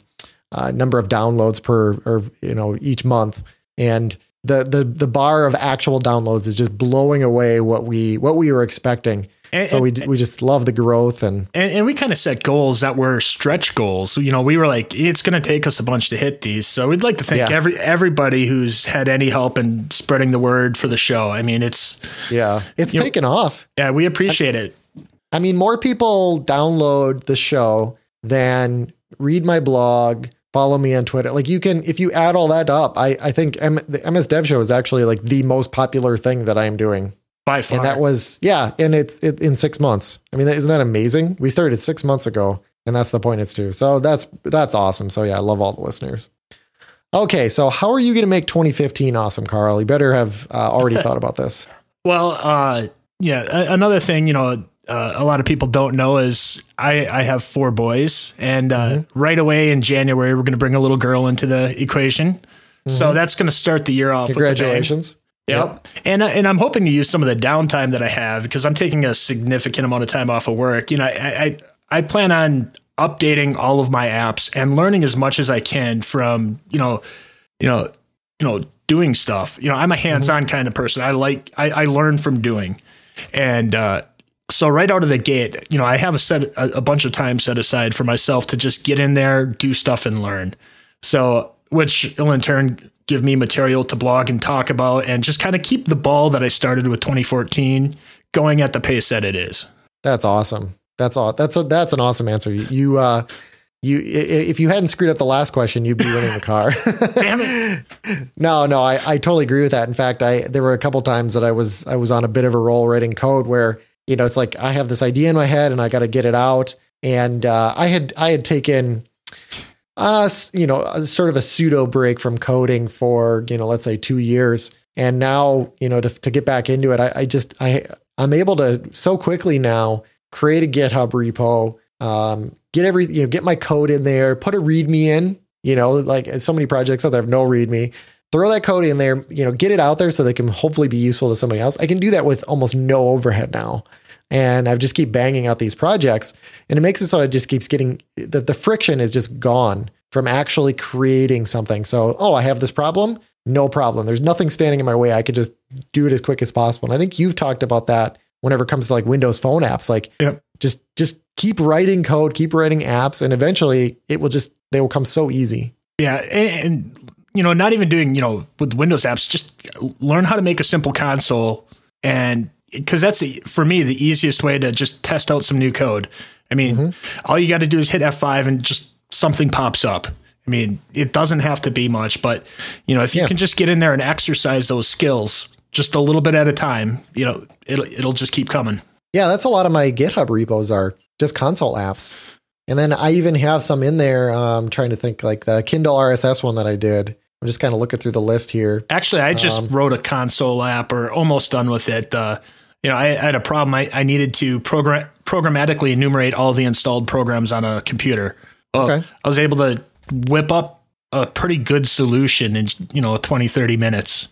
uh, number of downloads per or you know each month, and the the the bar of actual downloads is just blowing away what we what we were expecting. And- so we d- we just love the growth and And, and we kind of set goals that were stretch goals. You know, we were like, it's going to take us a bunch to hit these. So we'd like to thank Yeah. every everybody who's had any help in spreading the word for the show. I mean, it's yeah, it's You know- taken off. yeah, we appreciate it. I mean, more people download the show than read my blog, follow me on Twitter. Like you can, if you add all that up, I, I think M- the MS Dev Show is actually like the most popular thing that I am doing. By far. And that was, yeah. And it's it, in six months. I mean, isn't that amazing? We started six months ago and that's the point it's to. So that's, that's awesome. So yeah, I love all the listeners. Okay. So how are you going to make 2015 awesome, Carl? You better have uh, already thought about this. Well, uh, yeah. Another thing, you know, uh, a lot of people don't know is I, I have four boys, and uh, Mm-hmm. right away in January we're going to bring a little girl into the equation. So that's going to start the year off. with a bang. Mm-hmm. Congratulations. Yep. And uh, and I'm hoping to use some of the downtime that I have because I'm taking a significant amount of time off of work. You know, I I, I plan on updating all of my apps and learning as much as I can from you know, you know, you know, doing stuff. You know, I'm a hands-on kind of person. I like I, I learn from doing, and uh, so right out of the gate, you know, I have a set a, a bunch of time set aside for myself to just get in there, do stuff, and learn. So, which will in turn give me material to blog and talk about, and just kind of keep the ball that I started with 2014 going at the pace that it is. That's awesome. That's all. That's a that's an awesome answer. You, you uh you if you hadn't screwed up the last question, you'd be winning the car. Damn it! no, no, I, I totally agree with that. In fact, I there were a couple times that I was I was on a bit of a roll writing code where you know it's like I have this idea in my head and I got to get it out, and uh, I had I had taken uh you know a, sort of a pseudo break from coding for you know let's say two years, and now you know to to get back into it, I, I just I I'm able to so quickly now create a GitHub repo, um, get every you know get my code in there, put a README in. You know, like so many projects out there have no README. Throw that code in there, you know, get it out there so they can hopefully be useful to somebody else. I can do that with almost no overhead now. And I just keep banging out these projects. And it makes it so it just keeps getting the, the friction is just gone from actually creating something. So, oh, I have this problem. No problem. There's nothing standing in my way. I could just do it as quick as possible. And I think you've talked about that whenever it comes to like Windows phone apps. Like Yep. just just keep writing code, keep writing apps, and eventually it will just they will come so easy. Yeah, and, and you know, not even doing you know with Windows apps, just learn how to make a simple console, and because that's the, for me the easiest way to just test out some new code. I mean, all you got to do is hit F5 and just something pops up. I mean, it doesn't have to be much, but you know, if you Yeah. can just get in there and exercise those skills just a little bit at a time, you know, it'll it'll just keep coming. Yeah, that's a lot of my GitHub repos are just console apps. And then I even have some in there. Um, trying to think like the Kindle RSS one that I did. I'm just kind of looking through the list here. Actually, I just Um, wrote a console app or almost done with it. Uh, you know, I, I had a problem. I, I needed to program programmatically enumerate all the installed programs on a computer. Well, Okay. I was able to whip up a pretty good solution in, you know, 20, 30 minutes.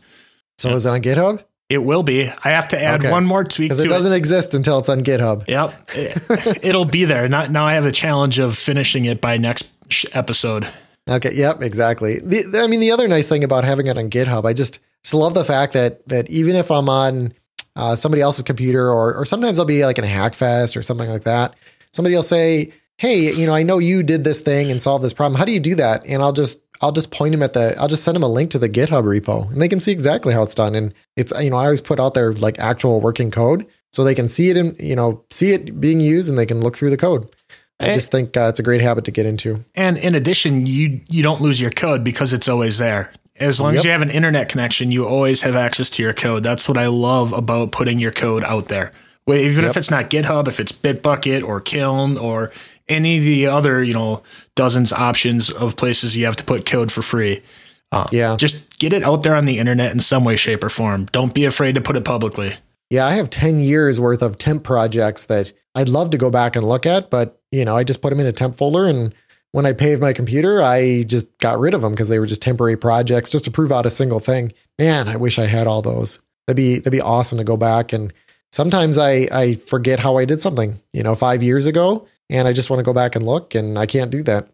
So is it on GitHub? It will be. I have to add Okay. one more tweak Because to it doesn't exist until it's on GitHub. Yep. It, it'll be there. Not, now I have the challenge of finishing it by next sh- episode. Okay. Yep. Exactly. The, I mean, the other nice thing about having it on GitHub, I just, just love the fact that that even if I'm on uh, somebody else's computer, or or sometimes I'll be like in a Hackfest or something like that, somebody will say, "Hey, you know, I know you did this thing and solved this problem. How do you do that?" And I'll just I'll just point them at the I'll just send them a link to the GitHub repo, and they can see exactly how it's done. And it's you know I always put out their like actual working code so they can see it and you know see it being used and they can look through the code. I just think uh, it's a great habit to get into. And in addition, you you don't lose your code because it's always there. As long as you have an internet connection, you always have access to your code. That's what I love about putting your code out there. Even if it's not GitHub, if it's Bitbucket or Kiln or any of the other, you know, dozens options of places you have to put code for free. Uh, Yeah. Just get it out there on the internet in some way, shape, or form. Don't be afraid to put it publicly. Yeah, I have 10 years worth of temp projects that I'd love to go back and look at, but you know, I just put them in a temp folder and when I paved my computer, I just got rid of them because they were just temporary projects just to prove out a single thing. Man, I wish I had all those. That'd be that'd be awesome to go back and sometimes I I forget how I did something, you know, 5 years ago and I just want to go back and look and I can't do that.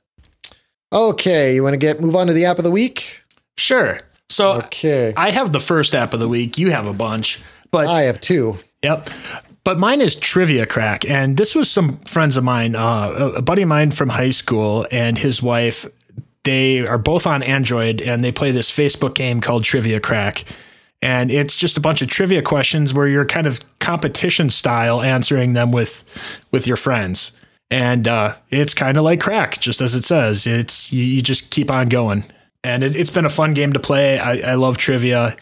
Okay, you want to get move on to the app of the week? Sure. So Okay. I have the first app of the week. You have a bunch, but I have two. Yep. But mine is Trivia Crack, and this was some friends of mine, uh, a buddy of mine from high school, and his wife. They are both on Android, and they play this Facebook game called Trivia Crack, and it's just a bunch of trivia questions where you're kind of competition style answering them with with your friends, and uh, it's kind of like crack, just as it says. It's you, you just keep on going, and it, has been a fun game to play. I, I love trivia,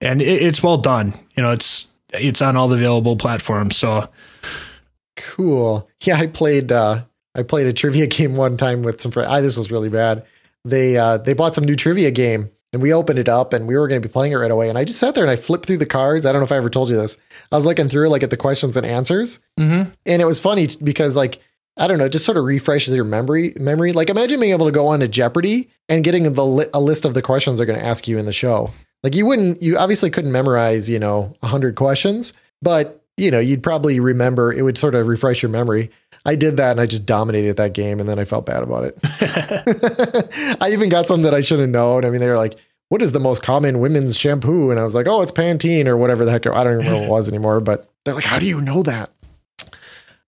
and it, it's well done. You know, it's it's on all the available platforms. So cool. Yeah, I played uh I played a trivia game one time with some friends. this was really bad. They uh they bought some new trivia game and we opened it up and we were going to be playing it right away. And I just sat there and I flipped through the cards. I don't know if I ever told you this. I was looking through like at the questions and answers, mm-hmm. and it was funny because like I don't know, it just sort of refreshes your memory. Memory, like imagine being able to go on to Jeopardy and getting the li- a list of the questions they're going to ask you in the show. Like you wouldn't, you obviously couldn't memorize, you know, hundred questions, but you know, you'd probably remember. It would sort of refresh your memory. I did that and I just dominated that game, and then I felt bad about it. I even got some that I shouldn't have known. I mean, they were like, "What is the most common women's shampoo?" And I was like, "Oh, it's Pantene or whatever the heck." I don't even know what it was anymore. But they're like, "How do you know that?"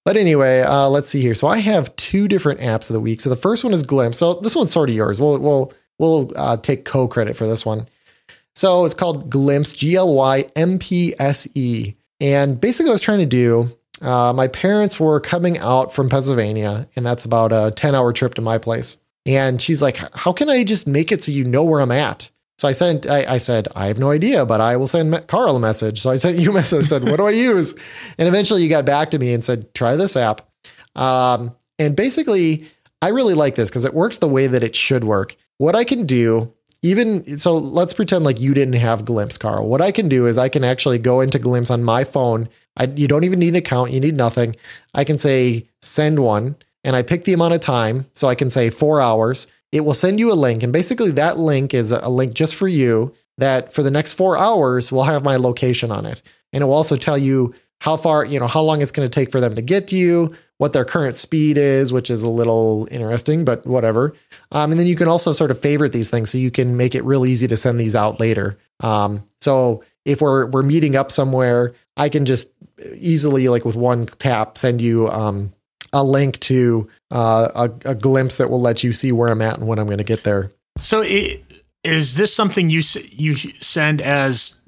But anyway, uh, let's see here. So I have two different apps of the week. So the first one is Glympse. So this one's sort of yours. We'll we'll we'll uh, take co-credit for this one. So it's called Glympse, G L Y M P S E. And basically, what I was trying to do, uh, my parents were coming out from Pennsylvania, and that's about a 10 hour trip to my place. And she's like, How can I just make it so you know where I'm at? So I sent, I, I, said, I have no idea, but I will send Carl a message. So I sent you a message, said, What do I use? And eventually you got back to me and said, Try this app. Um, and basically, I really like this because it works the way that it should work. What I can do even so let's pretend like you didn't have glympse carl. What i can do is i can actually go into glympse on my phone. I, you don't even need an account. You need nothing. I can say send one. And i pick the amount of time. So i can say four hours. It will send you a link. And basically that link is a link just for you that for the next four hours will have my location on it. And it will also tell you how far you know how long it's going to take for them to get to you what their current speed is, which is a little interesting, but whatever. Um, and then you can also sort of favorite these things so you can make it real easy to send these out later. Um, so if we're we're meeting up somewhere, I can just easily, like with one tap, send you um, a link to uh, a, a, glimpse that will let you see where I'm at and when I'm going to get there. So it, is this something you you send as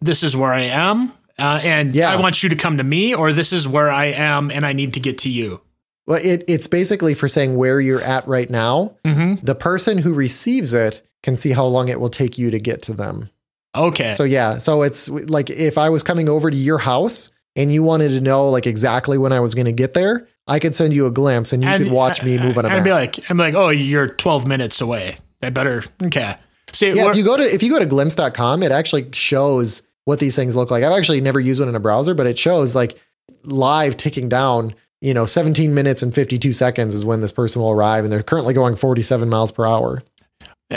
this is where I am? Uh, and yeah. I want you to come to me, or this is where I am and I need to get to you. Well, it, it's basically for saying where you're at right now. Mm-hmm. The person who receives it can see how long it will take you to get to them. Okay. So yeah, so it's like if I was coming over to your house and you wanted to know like exactly when I was going to get there, I could send you a glimpse and you and, could watch me move on a I'd be like, I'm like, oh, you're 12 minutes away. I better okay. See, yeah, if you go to if you go to glympse.com, it actually shows what these things look like. I've actually never used one in a browser, but it shows like live ticking down, you know, 17 minutes and 52 seconds is when this person will arrive. And they're currently going 47 miles per hour.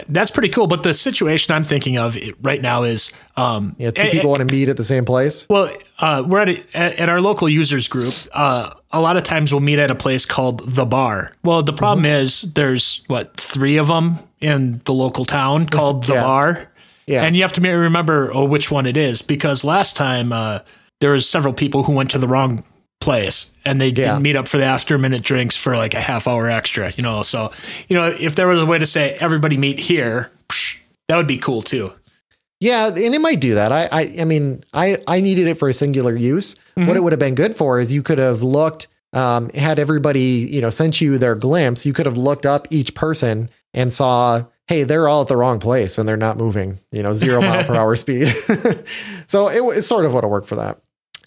That's pretty cool. But the situation I'm thinking of right now is um, yeah, two people want to meet at the same place. Well, uh, we're at, a, at our local users group. Uh, a lot of times we'll meet at a place called the bar. Well, the problem mm-hmm. is there's what three of them in the local town called the yeah. bar. Yeah. And you have to remember oh, which one it is because last time uh, there was several people who went to the wrong place and they didn't meet up for the after minute drinks for like a half hour extra, you know. So, you know, if there was a way to say everybody meet here, psh, that would be cool too. Yeah, and it might do that. I, I, I mean, I, I needed it for a singular use. Mm-hmm. What it would have been good for is you could have looked, um, had everybody, you know, sent you their glimpse. You could have looked up each person and saw hey, they're all at the wrong place and they're not moving, you know, zero mile per hour speed. so it, it sort of would have worked for that.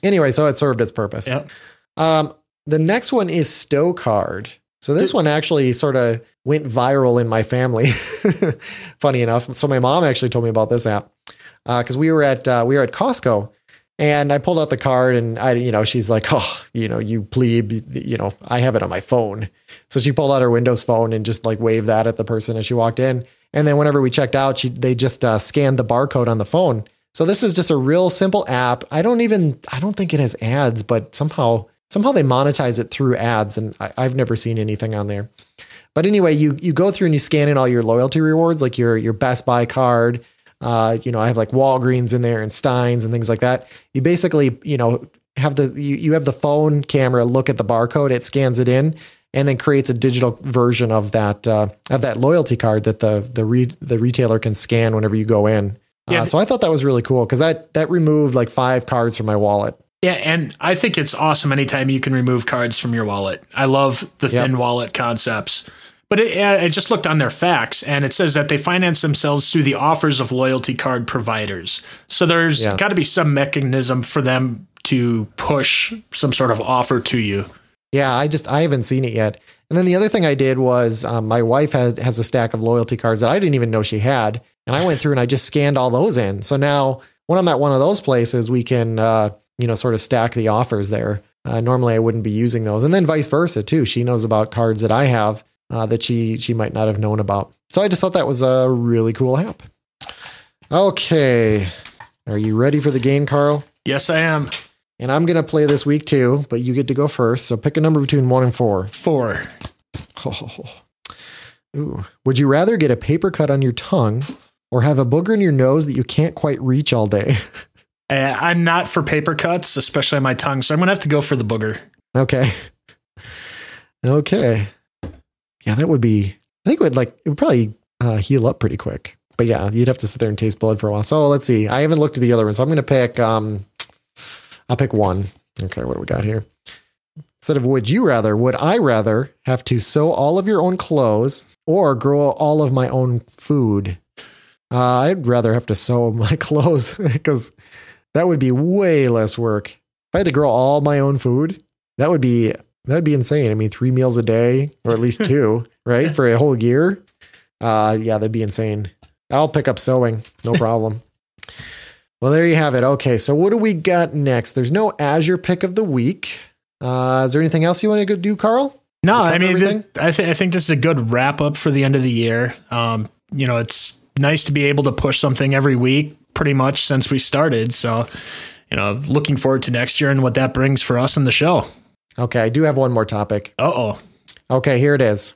Anyway, so it served its purpose. Yep. Um, the next one is Stocard. So this one actually sort of went viral in my family. Funny enough. So my mom actually told me about this app because uh, we were at uh, we were at Costco and I pulled out the card and I, you know, she's like, oh, you know, you plebe, you know, I have it on my phone. So she pulled out her Windows phone and just like waved that at the person as she walked in. And then whenever we checked out, she, they just uh, scanned the barcode on the phone. So this is just a real simple app. I don't even, I don't think it has ads, but somehow, somehow they monetize it through ads. And I, I've never seen anything on there. But anyway, you, you go through and you scan in all your loyalty rewards, like your, your Best Buy card, uh, you know, I have like Walgreens in there and Steins and things like that. You basically, you know, have the you, you have the phone camera look at the barcode, it scans it in, and then creates a digital version of that uh, of that loyalty card that the the re- the retailer can scan whenever you go in. Yeah. Uh, so I thought that was really cool because that that removed like five cards from my wallet. Yeah, and I think it's awesome anytime you can remove cards from your wallet. I love the Yep. thin wallet concepts. But it, I just looked on their facts, and it says that they finance themselves through the offers of loyalty card providers. So there's Yeah. got to be some mechanism for them to push some sort of offer to you. Yeah, I just I haven't seen it yet. And then the other thing I did was um, my wife has has a stack of loyalty cards that I didn't even know she had, and I went through and I just scanned all those in. So now when I'm at one of those places, we can uh, you know sort of stack the offers there. Uh, normally, I wouldn't be using those, and then vice versa too. She knows about cards that I have uh, that she she might not have known about. So I just thought that was a really cool app. Okay, are you ready for the game, Carl? Yes, I am. And I'm gonna play this week too, but you get to go first. So pick a number between one and four. Four. Oh. Ooh. Would you rather get a paper cut on your tongue or have a booger in your nose that you can't quite reach all day? Uh, I'm not for paper cuts, especially on my tongue, so I'm gonna have to go for the booger. Okay. Okay. Yeah, that would be. I think it would like it would probably uh, heal up pretty quick. But yeah, you'd have to sit there and taste blood for a while. So let's see. I haven't looked at the other one, so I'm going to pick. Um, I'll pick one. Okay, what do we got here? Instead of would you rather, would I rather have to sew all of your own clothes or grow all of my own food? Uh, I'd rather have to sew my clothes because that would be way less work. If I had to grow all my own food, that would be that'd be insane. I mean, three meals a day, or at least two, right, for a whole year. Uh, yeah, that'd be insane. I'll pick up sewing, no problem. well, there you have it. Okay, so what do we got next? There's no Azure pick of the week. Uh, is there anything else you want to go do, Carl? No, I mean, th- I, th- I think this is a good wrap up for the end of the year. Um, you know, it's nice to be able to push something every week, pretty much since we started. So, you know, looking forward to next year and what that brings for us in the show. Okay, I do have one more topic. Uh oh. Okay, here it is.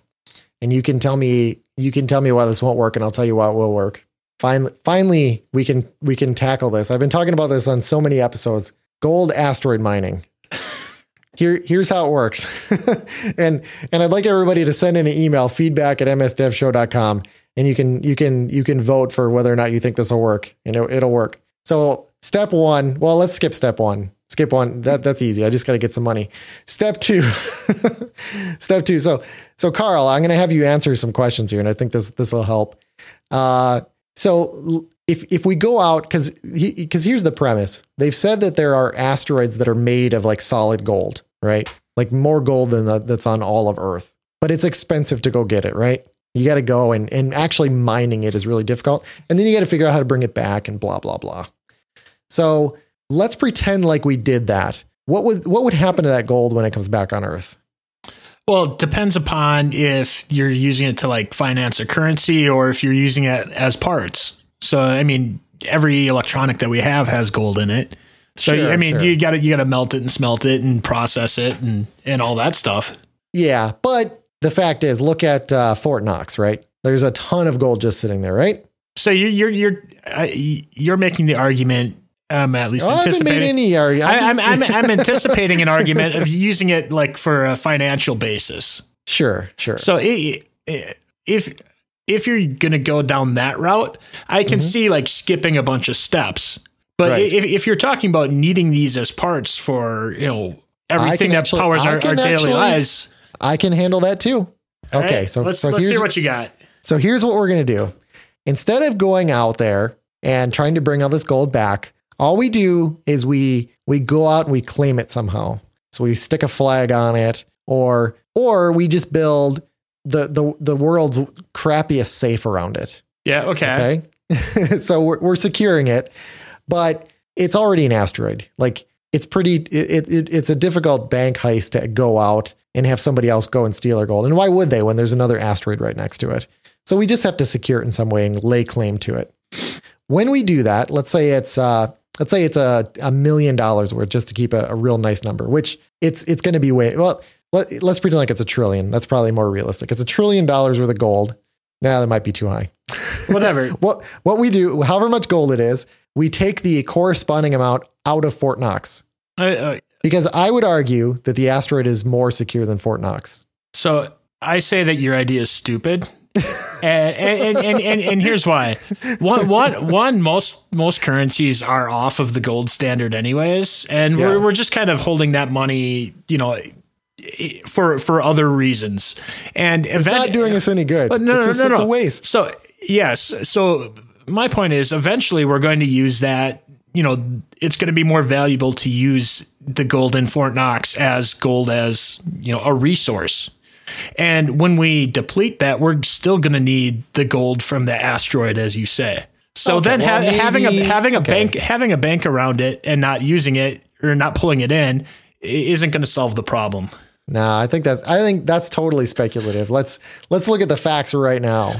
And you can tell me you can tell me why this won't work and I'll tell you why it will work. Finally finally we can we can tackle this. I've been talking about this on so many episodes. Gold asteroid mining. Here here's how it works. and and I'd like everybody to send in an email feedback at msdevshow.com and you can you can you can vote for whether or not you think this will work and it, it'll work. So step 1, well let's skip step 1. Skip one. That that's easy. I just got to get some money. Step two. Step two. So so Carl, I'm going to have you answer some questions here, and I think this this will help. Uh, so if if we go out because because here's the premise. They've said that there are asteroids that are made of like solid gold, right? Like more gold than the, that's on all of Earth, but it's expensive to go get it, right? You got to go and and actually mining it is really difficult, and then you got to figure out how to bring it back and blah blah blah. So let's pretend like we did that. What would what would happen to that gold when it comes back on Earth? Well, it depends upon if you're using it to like finance a currency or if you're using it as parts. So, I mean, every electronic that we have has gold in it. So, Sure, I mean, sure. you got to you got to melt it and smelt it and process it and and all that stuff. Yeah, but the fact is, look at uh, Fort Knox, right? There's a ton of gold just sitting there, right? So you're you're you're uh, you're making the argument. Um, at least Oh, I haven't made anticipating. any argument. I, I'm, I'm I'm anticipating an argument of using it like for a financial basis. sure, sure. So i i if if you're gonna go down that route, I can see like skipping a bunch of steps. But Mm-hmm. Right. if if you're talking about needing these as parts for you know everything that actually- powers our, our daily actually- lives, I can handle that too. all Okay, right? so let's so let's here's hear what you got. so here's what we're gonna do. Instead of going out there and trying to bring all this gold back, all we do is we we go out and we claim it somehow. So we stick a flag on it, or or we just build the the the world's crappiest safe around it. Yeah. Okay. Okay. so we're, we're securing it, but it's already an asteroid. Like it's pretty, it, it, it's a difficult bank heist to go out and have somebody else go and steal our gold. And why would they when there's another asteroid right next to it? So we just have to secure it in some way and lay claim to it. When we do that, let's say it's, uh, let's say it's a, a million dollars worth just to keep a, a real nice number, which it's, it's going to be way, well, let, let's pretend like it's a trillion. That's probably more realistic. It's a trillion dollars worth of gold. Now that might be too high. Whatever. What what we do, however much gold it is, we take the corresponding amount out of Fort Knox. Uh, uh, Because I would argue that the asteroid is more secure than Fort Knox. So I say that your idea is stupid. And, and, and, and, and here's why. One, one, one, most, most currencies are off of the gold standard anyways. And Yeah. we're, we're just kind of holding that money, you know, for, for other reasons. And It's not doing us any good. But no, it's no, just- no, no. It's a waste. So yes, so my point is, eventually we're going to use that. You know, it's going to be more valuable to use the gold in Fort Knox as gold as you know a resource. And when we deplete that, we're still going to need the gold from the asteroid, as you say. So Okay, then well, ha- having a having a okay. bank having a bank around it and not using it or not pulling it in isn't going to solve the problem. Nah, I think that's I think that's totally speculative. Let's let's look at the facts right now.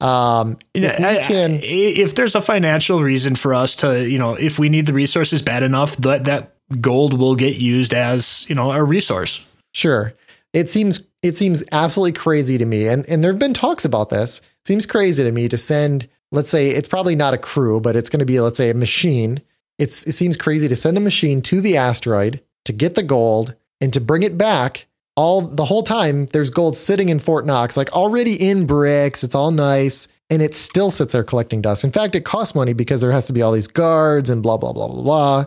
Um, if we I- I- can, if there's a financial reason for us to, you know, if we need the resources bad enough, that that gold will get used as, you know, a resource. Sure. It seems it seems absolutely crazy to me. And and there've been talks about this. It seems crazy to me to send, let's say it's probably not a crew, but it's going to be let's say a machine. It's it seems crazy to send a machine to the asteroid to get the gold and to bring it back. All the whole time there's gold sitting in Fort Knox, like already in bricks. It's all nice. And it still sits there collecting dust. In fact, it costs money because there has to be all these guards and blah, blah, blah, blah, blah.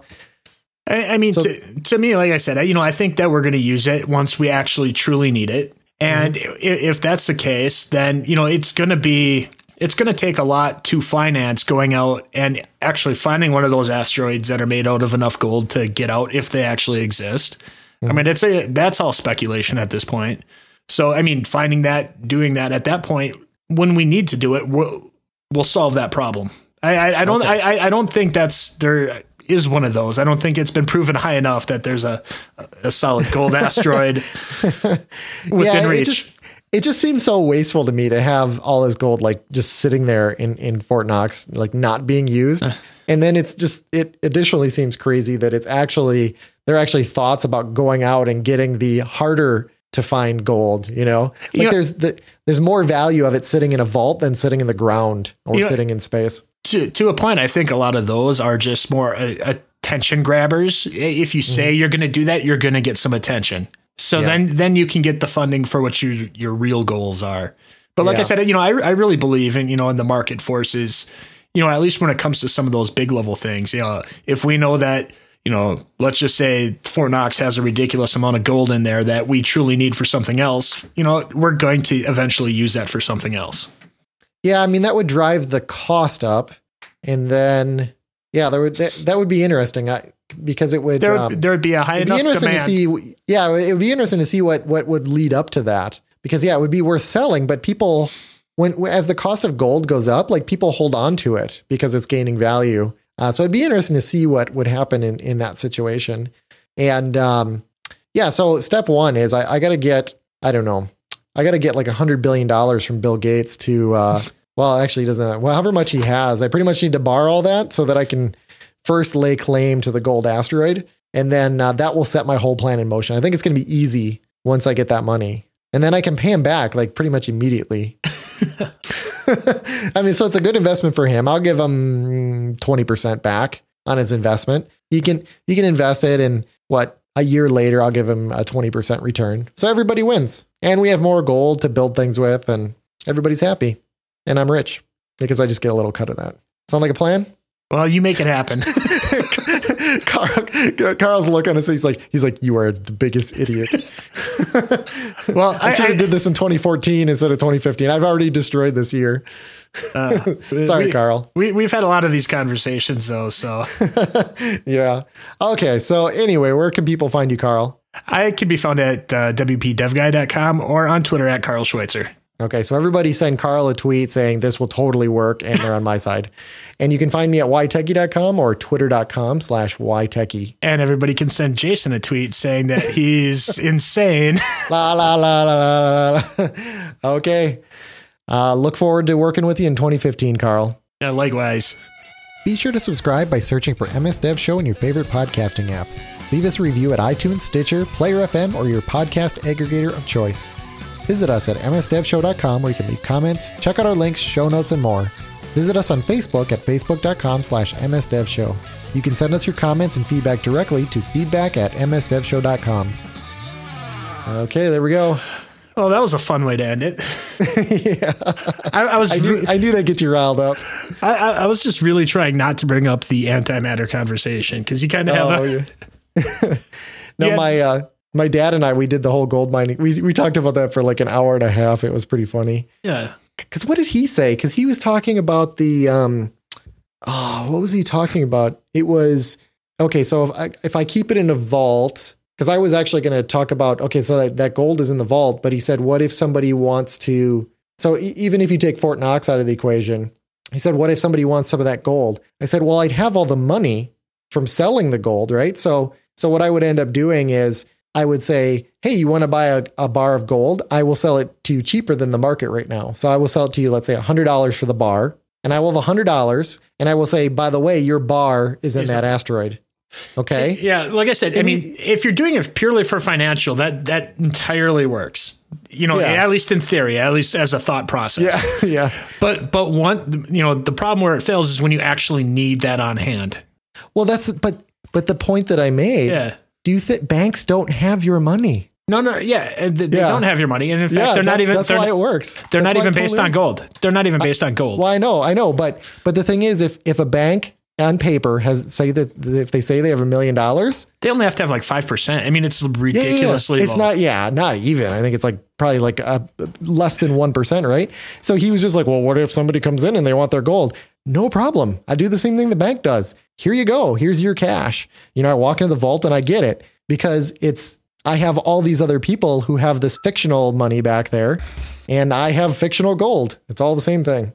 I, I mean, So- to, to me, like I said, I, you know, I think that we're going to use it once we actually truly need it. And Mm-hmm. i if that's the case, then, you know, it's going to be, it's going to take a lot to finance going out and actually finding one of those asteroids that are made out of enough gold to get out if they actually exist. I mean, it's a, that's all speculation at this point. So, I mean, finding that, doing that at that point, when we need to do it, we'll, we'll solve that problem. I, I, I don't, Okay. I- I don't think that's there is one of those. I don't think it's been proven high enough that there's a, a solid gold asteroid within it reach. just it just seems so wasteful to me to have all this gold like just sitting there in in Fort Knox, like not being used. and then it's just it additionally seems crazy that it's actually there are actually thoughts about going out and getting the harder to find gold, you know? Like You know- there's the there's more value of it sitting in a vault than sitting in the ground or You know- sitting in space. To to a point, I think a lot of those are just more uh, attention grabbers. If you say you're going to do that, you're going to get some attention. So Yeah. then then you can get the funding for what your your real goals are. But like I said, you know, I I really believe in you know in the market forces. You know, at least when it comes to some of those big level things, you know, if we know that. You know, let's just say Fort Knox has a ridiculous amount of gold in there that we truly need for something else. You know, we're going to eventually use that for something else. Yeah, I mean that would drive the cost up, and then yeah, there would that, that would be interesting I, because it would. There, um, there would be a high It'd be interesting demand. to see. Yeah, it would be interesting to see what what would lead up to that because yeah, it would be worth selling. But people, when as the cost of gold goes up, like people hold on to it because it's gaining value. Uh, so it'd be interesting to see what would happen in in that situation. And um, yeah, so step one is I, I got to get I don't know I got to get like a hundred billion dollars from Bill Gates to. Uh, well, actually, he doesn't. Well, however much he has, I pretty much need to borrow all that so that I can first lay claim to the gold asteroid and then uh, that will set my whole plan in motion. I think it's going to be easy once I get that money, and then I can pay him back like pretty much immediately. I mean, so it's a good investment for him. I'll give him twenty percent back on his investment. He can he can invest it, and what a year later, I'll give him a twenty percent return. So everybody wins, and we have more gold to build things with, and everybody's happy, and I'm rich because I just get a little cut of that. Sound like a plan? Well, you make it happen. Carl, Carl's look on his face like he's like you are the biggest idiot. Well, I, I- should have did this in 2014 instead of 2015. I've already destroyed this year. Uh, Sorry, we, Carl. We we've had a lot of these conversations though, so yeah. Okay. So anyway, where can people find you, Carl? I can be found at uh, wpdevguy.com or on Twitter at Carl Schweitzer. Okay, so everybody send Carl a tweet saying this will totally work and they're on my side. And you can find me at ytechie.com or twitter.com slash ytechie. And everybody can send Jason a tweet saying that he's insane. La la la la la la. la. okay. Uh, look forward to working with you in 2015, Carl. yeah, likewise. Be sure to subscribe by searching for MS Dev Show in your favorite podcasting app. Leave us a review at iTunes, Stitcher, Player FM, or your podcast aggregator of choice. Visit us at msdevshow.com where you can leave comments, check out our links, show notes, and more. Visit us on Facebook at facebook.com slash msdevshow. You can send us your comments and feedback directly to feedback at msdevshow.com. Okay, there we go. Oh, that was a fun way to end it. yeah, I, I was. I knew, I knew that gets you riled up. I, I, I, was just really trying not to bring up the antimatter conversation because you kind of oh, have. Oh, a, yeah. no, yeah. my uh, my dad and I we did the whole gold mining. We we talked about that for like an hour and a half. It was pretty funny. Yeah. Because what did he say? Because he was talking about the um, oh, what was he talking about? It was okay. So if I, if I keep it in a vault because I was actually going to talk about okay, so that, that gold is in the vault, but he said, what if somebody wants to? So e- even if you take Fort Knox out of the equation, he said, what if somebody wants some of that gold? I said, well, I'd have all the money from selling the gold, right? So so what I would end up doing is I would say, hey, you want to buy a, a bar of gold? I will sell it to you cheaper than the market right now. So I will sell it to you, let's say $100 for the bar, and I will have $100, and I will say, by the way, your bar is in is that it? asteroid. Okay. So, yeah, like I said, I mean, if you're doing it purely for financial, that that entirely works. You know, yeah. at least in theory, at least as a thought process. Yeah, yeah. But but one, you know, the problem where it fails is when you actually need that on hand. Well, that's but but the point that I made. Yeah. Do you think banks don't have your money? No, no, yeah, uh, they, yeah. don't have your money, and in fact, yeah, they're not even. That's why it works. They're that's not even based on gold. They're not even based on gold. Well, I know, I know, but but the thing is, if if a bank on paper has say that if they say they have a million dollars, they only have to have like five percent. I mean, it's ridiculously. Yeah. It's low. not. Yeah, not even. I think it's like probably like a, less than one percent, right? So he was just like, well, what if somebody comes in and they want their gold? No problem. I do the same thing the bank does. Here you go. Here's your cash. You know, I walk into the vault and I get it because it's. I have all these other people who have this fictional money back there, and I have fictional gold. It's all the same thing.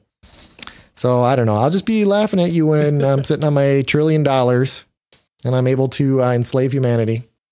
So I don't know. I'll just be laughing at you when I'm sitting on my trillion dollars and I'm able to uh, enslave humanity.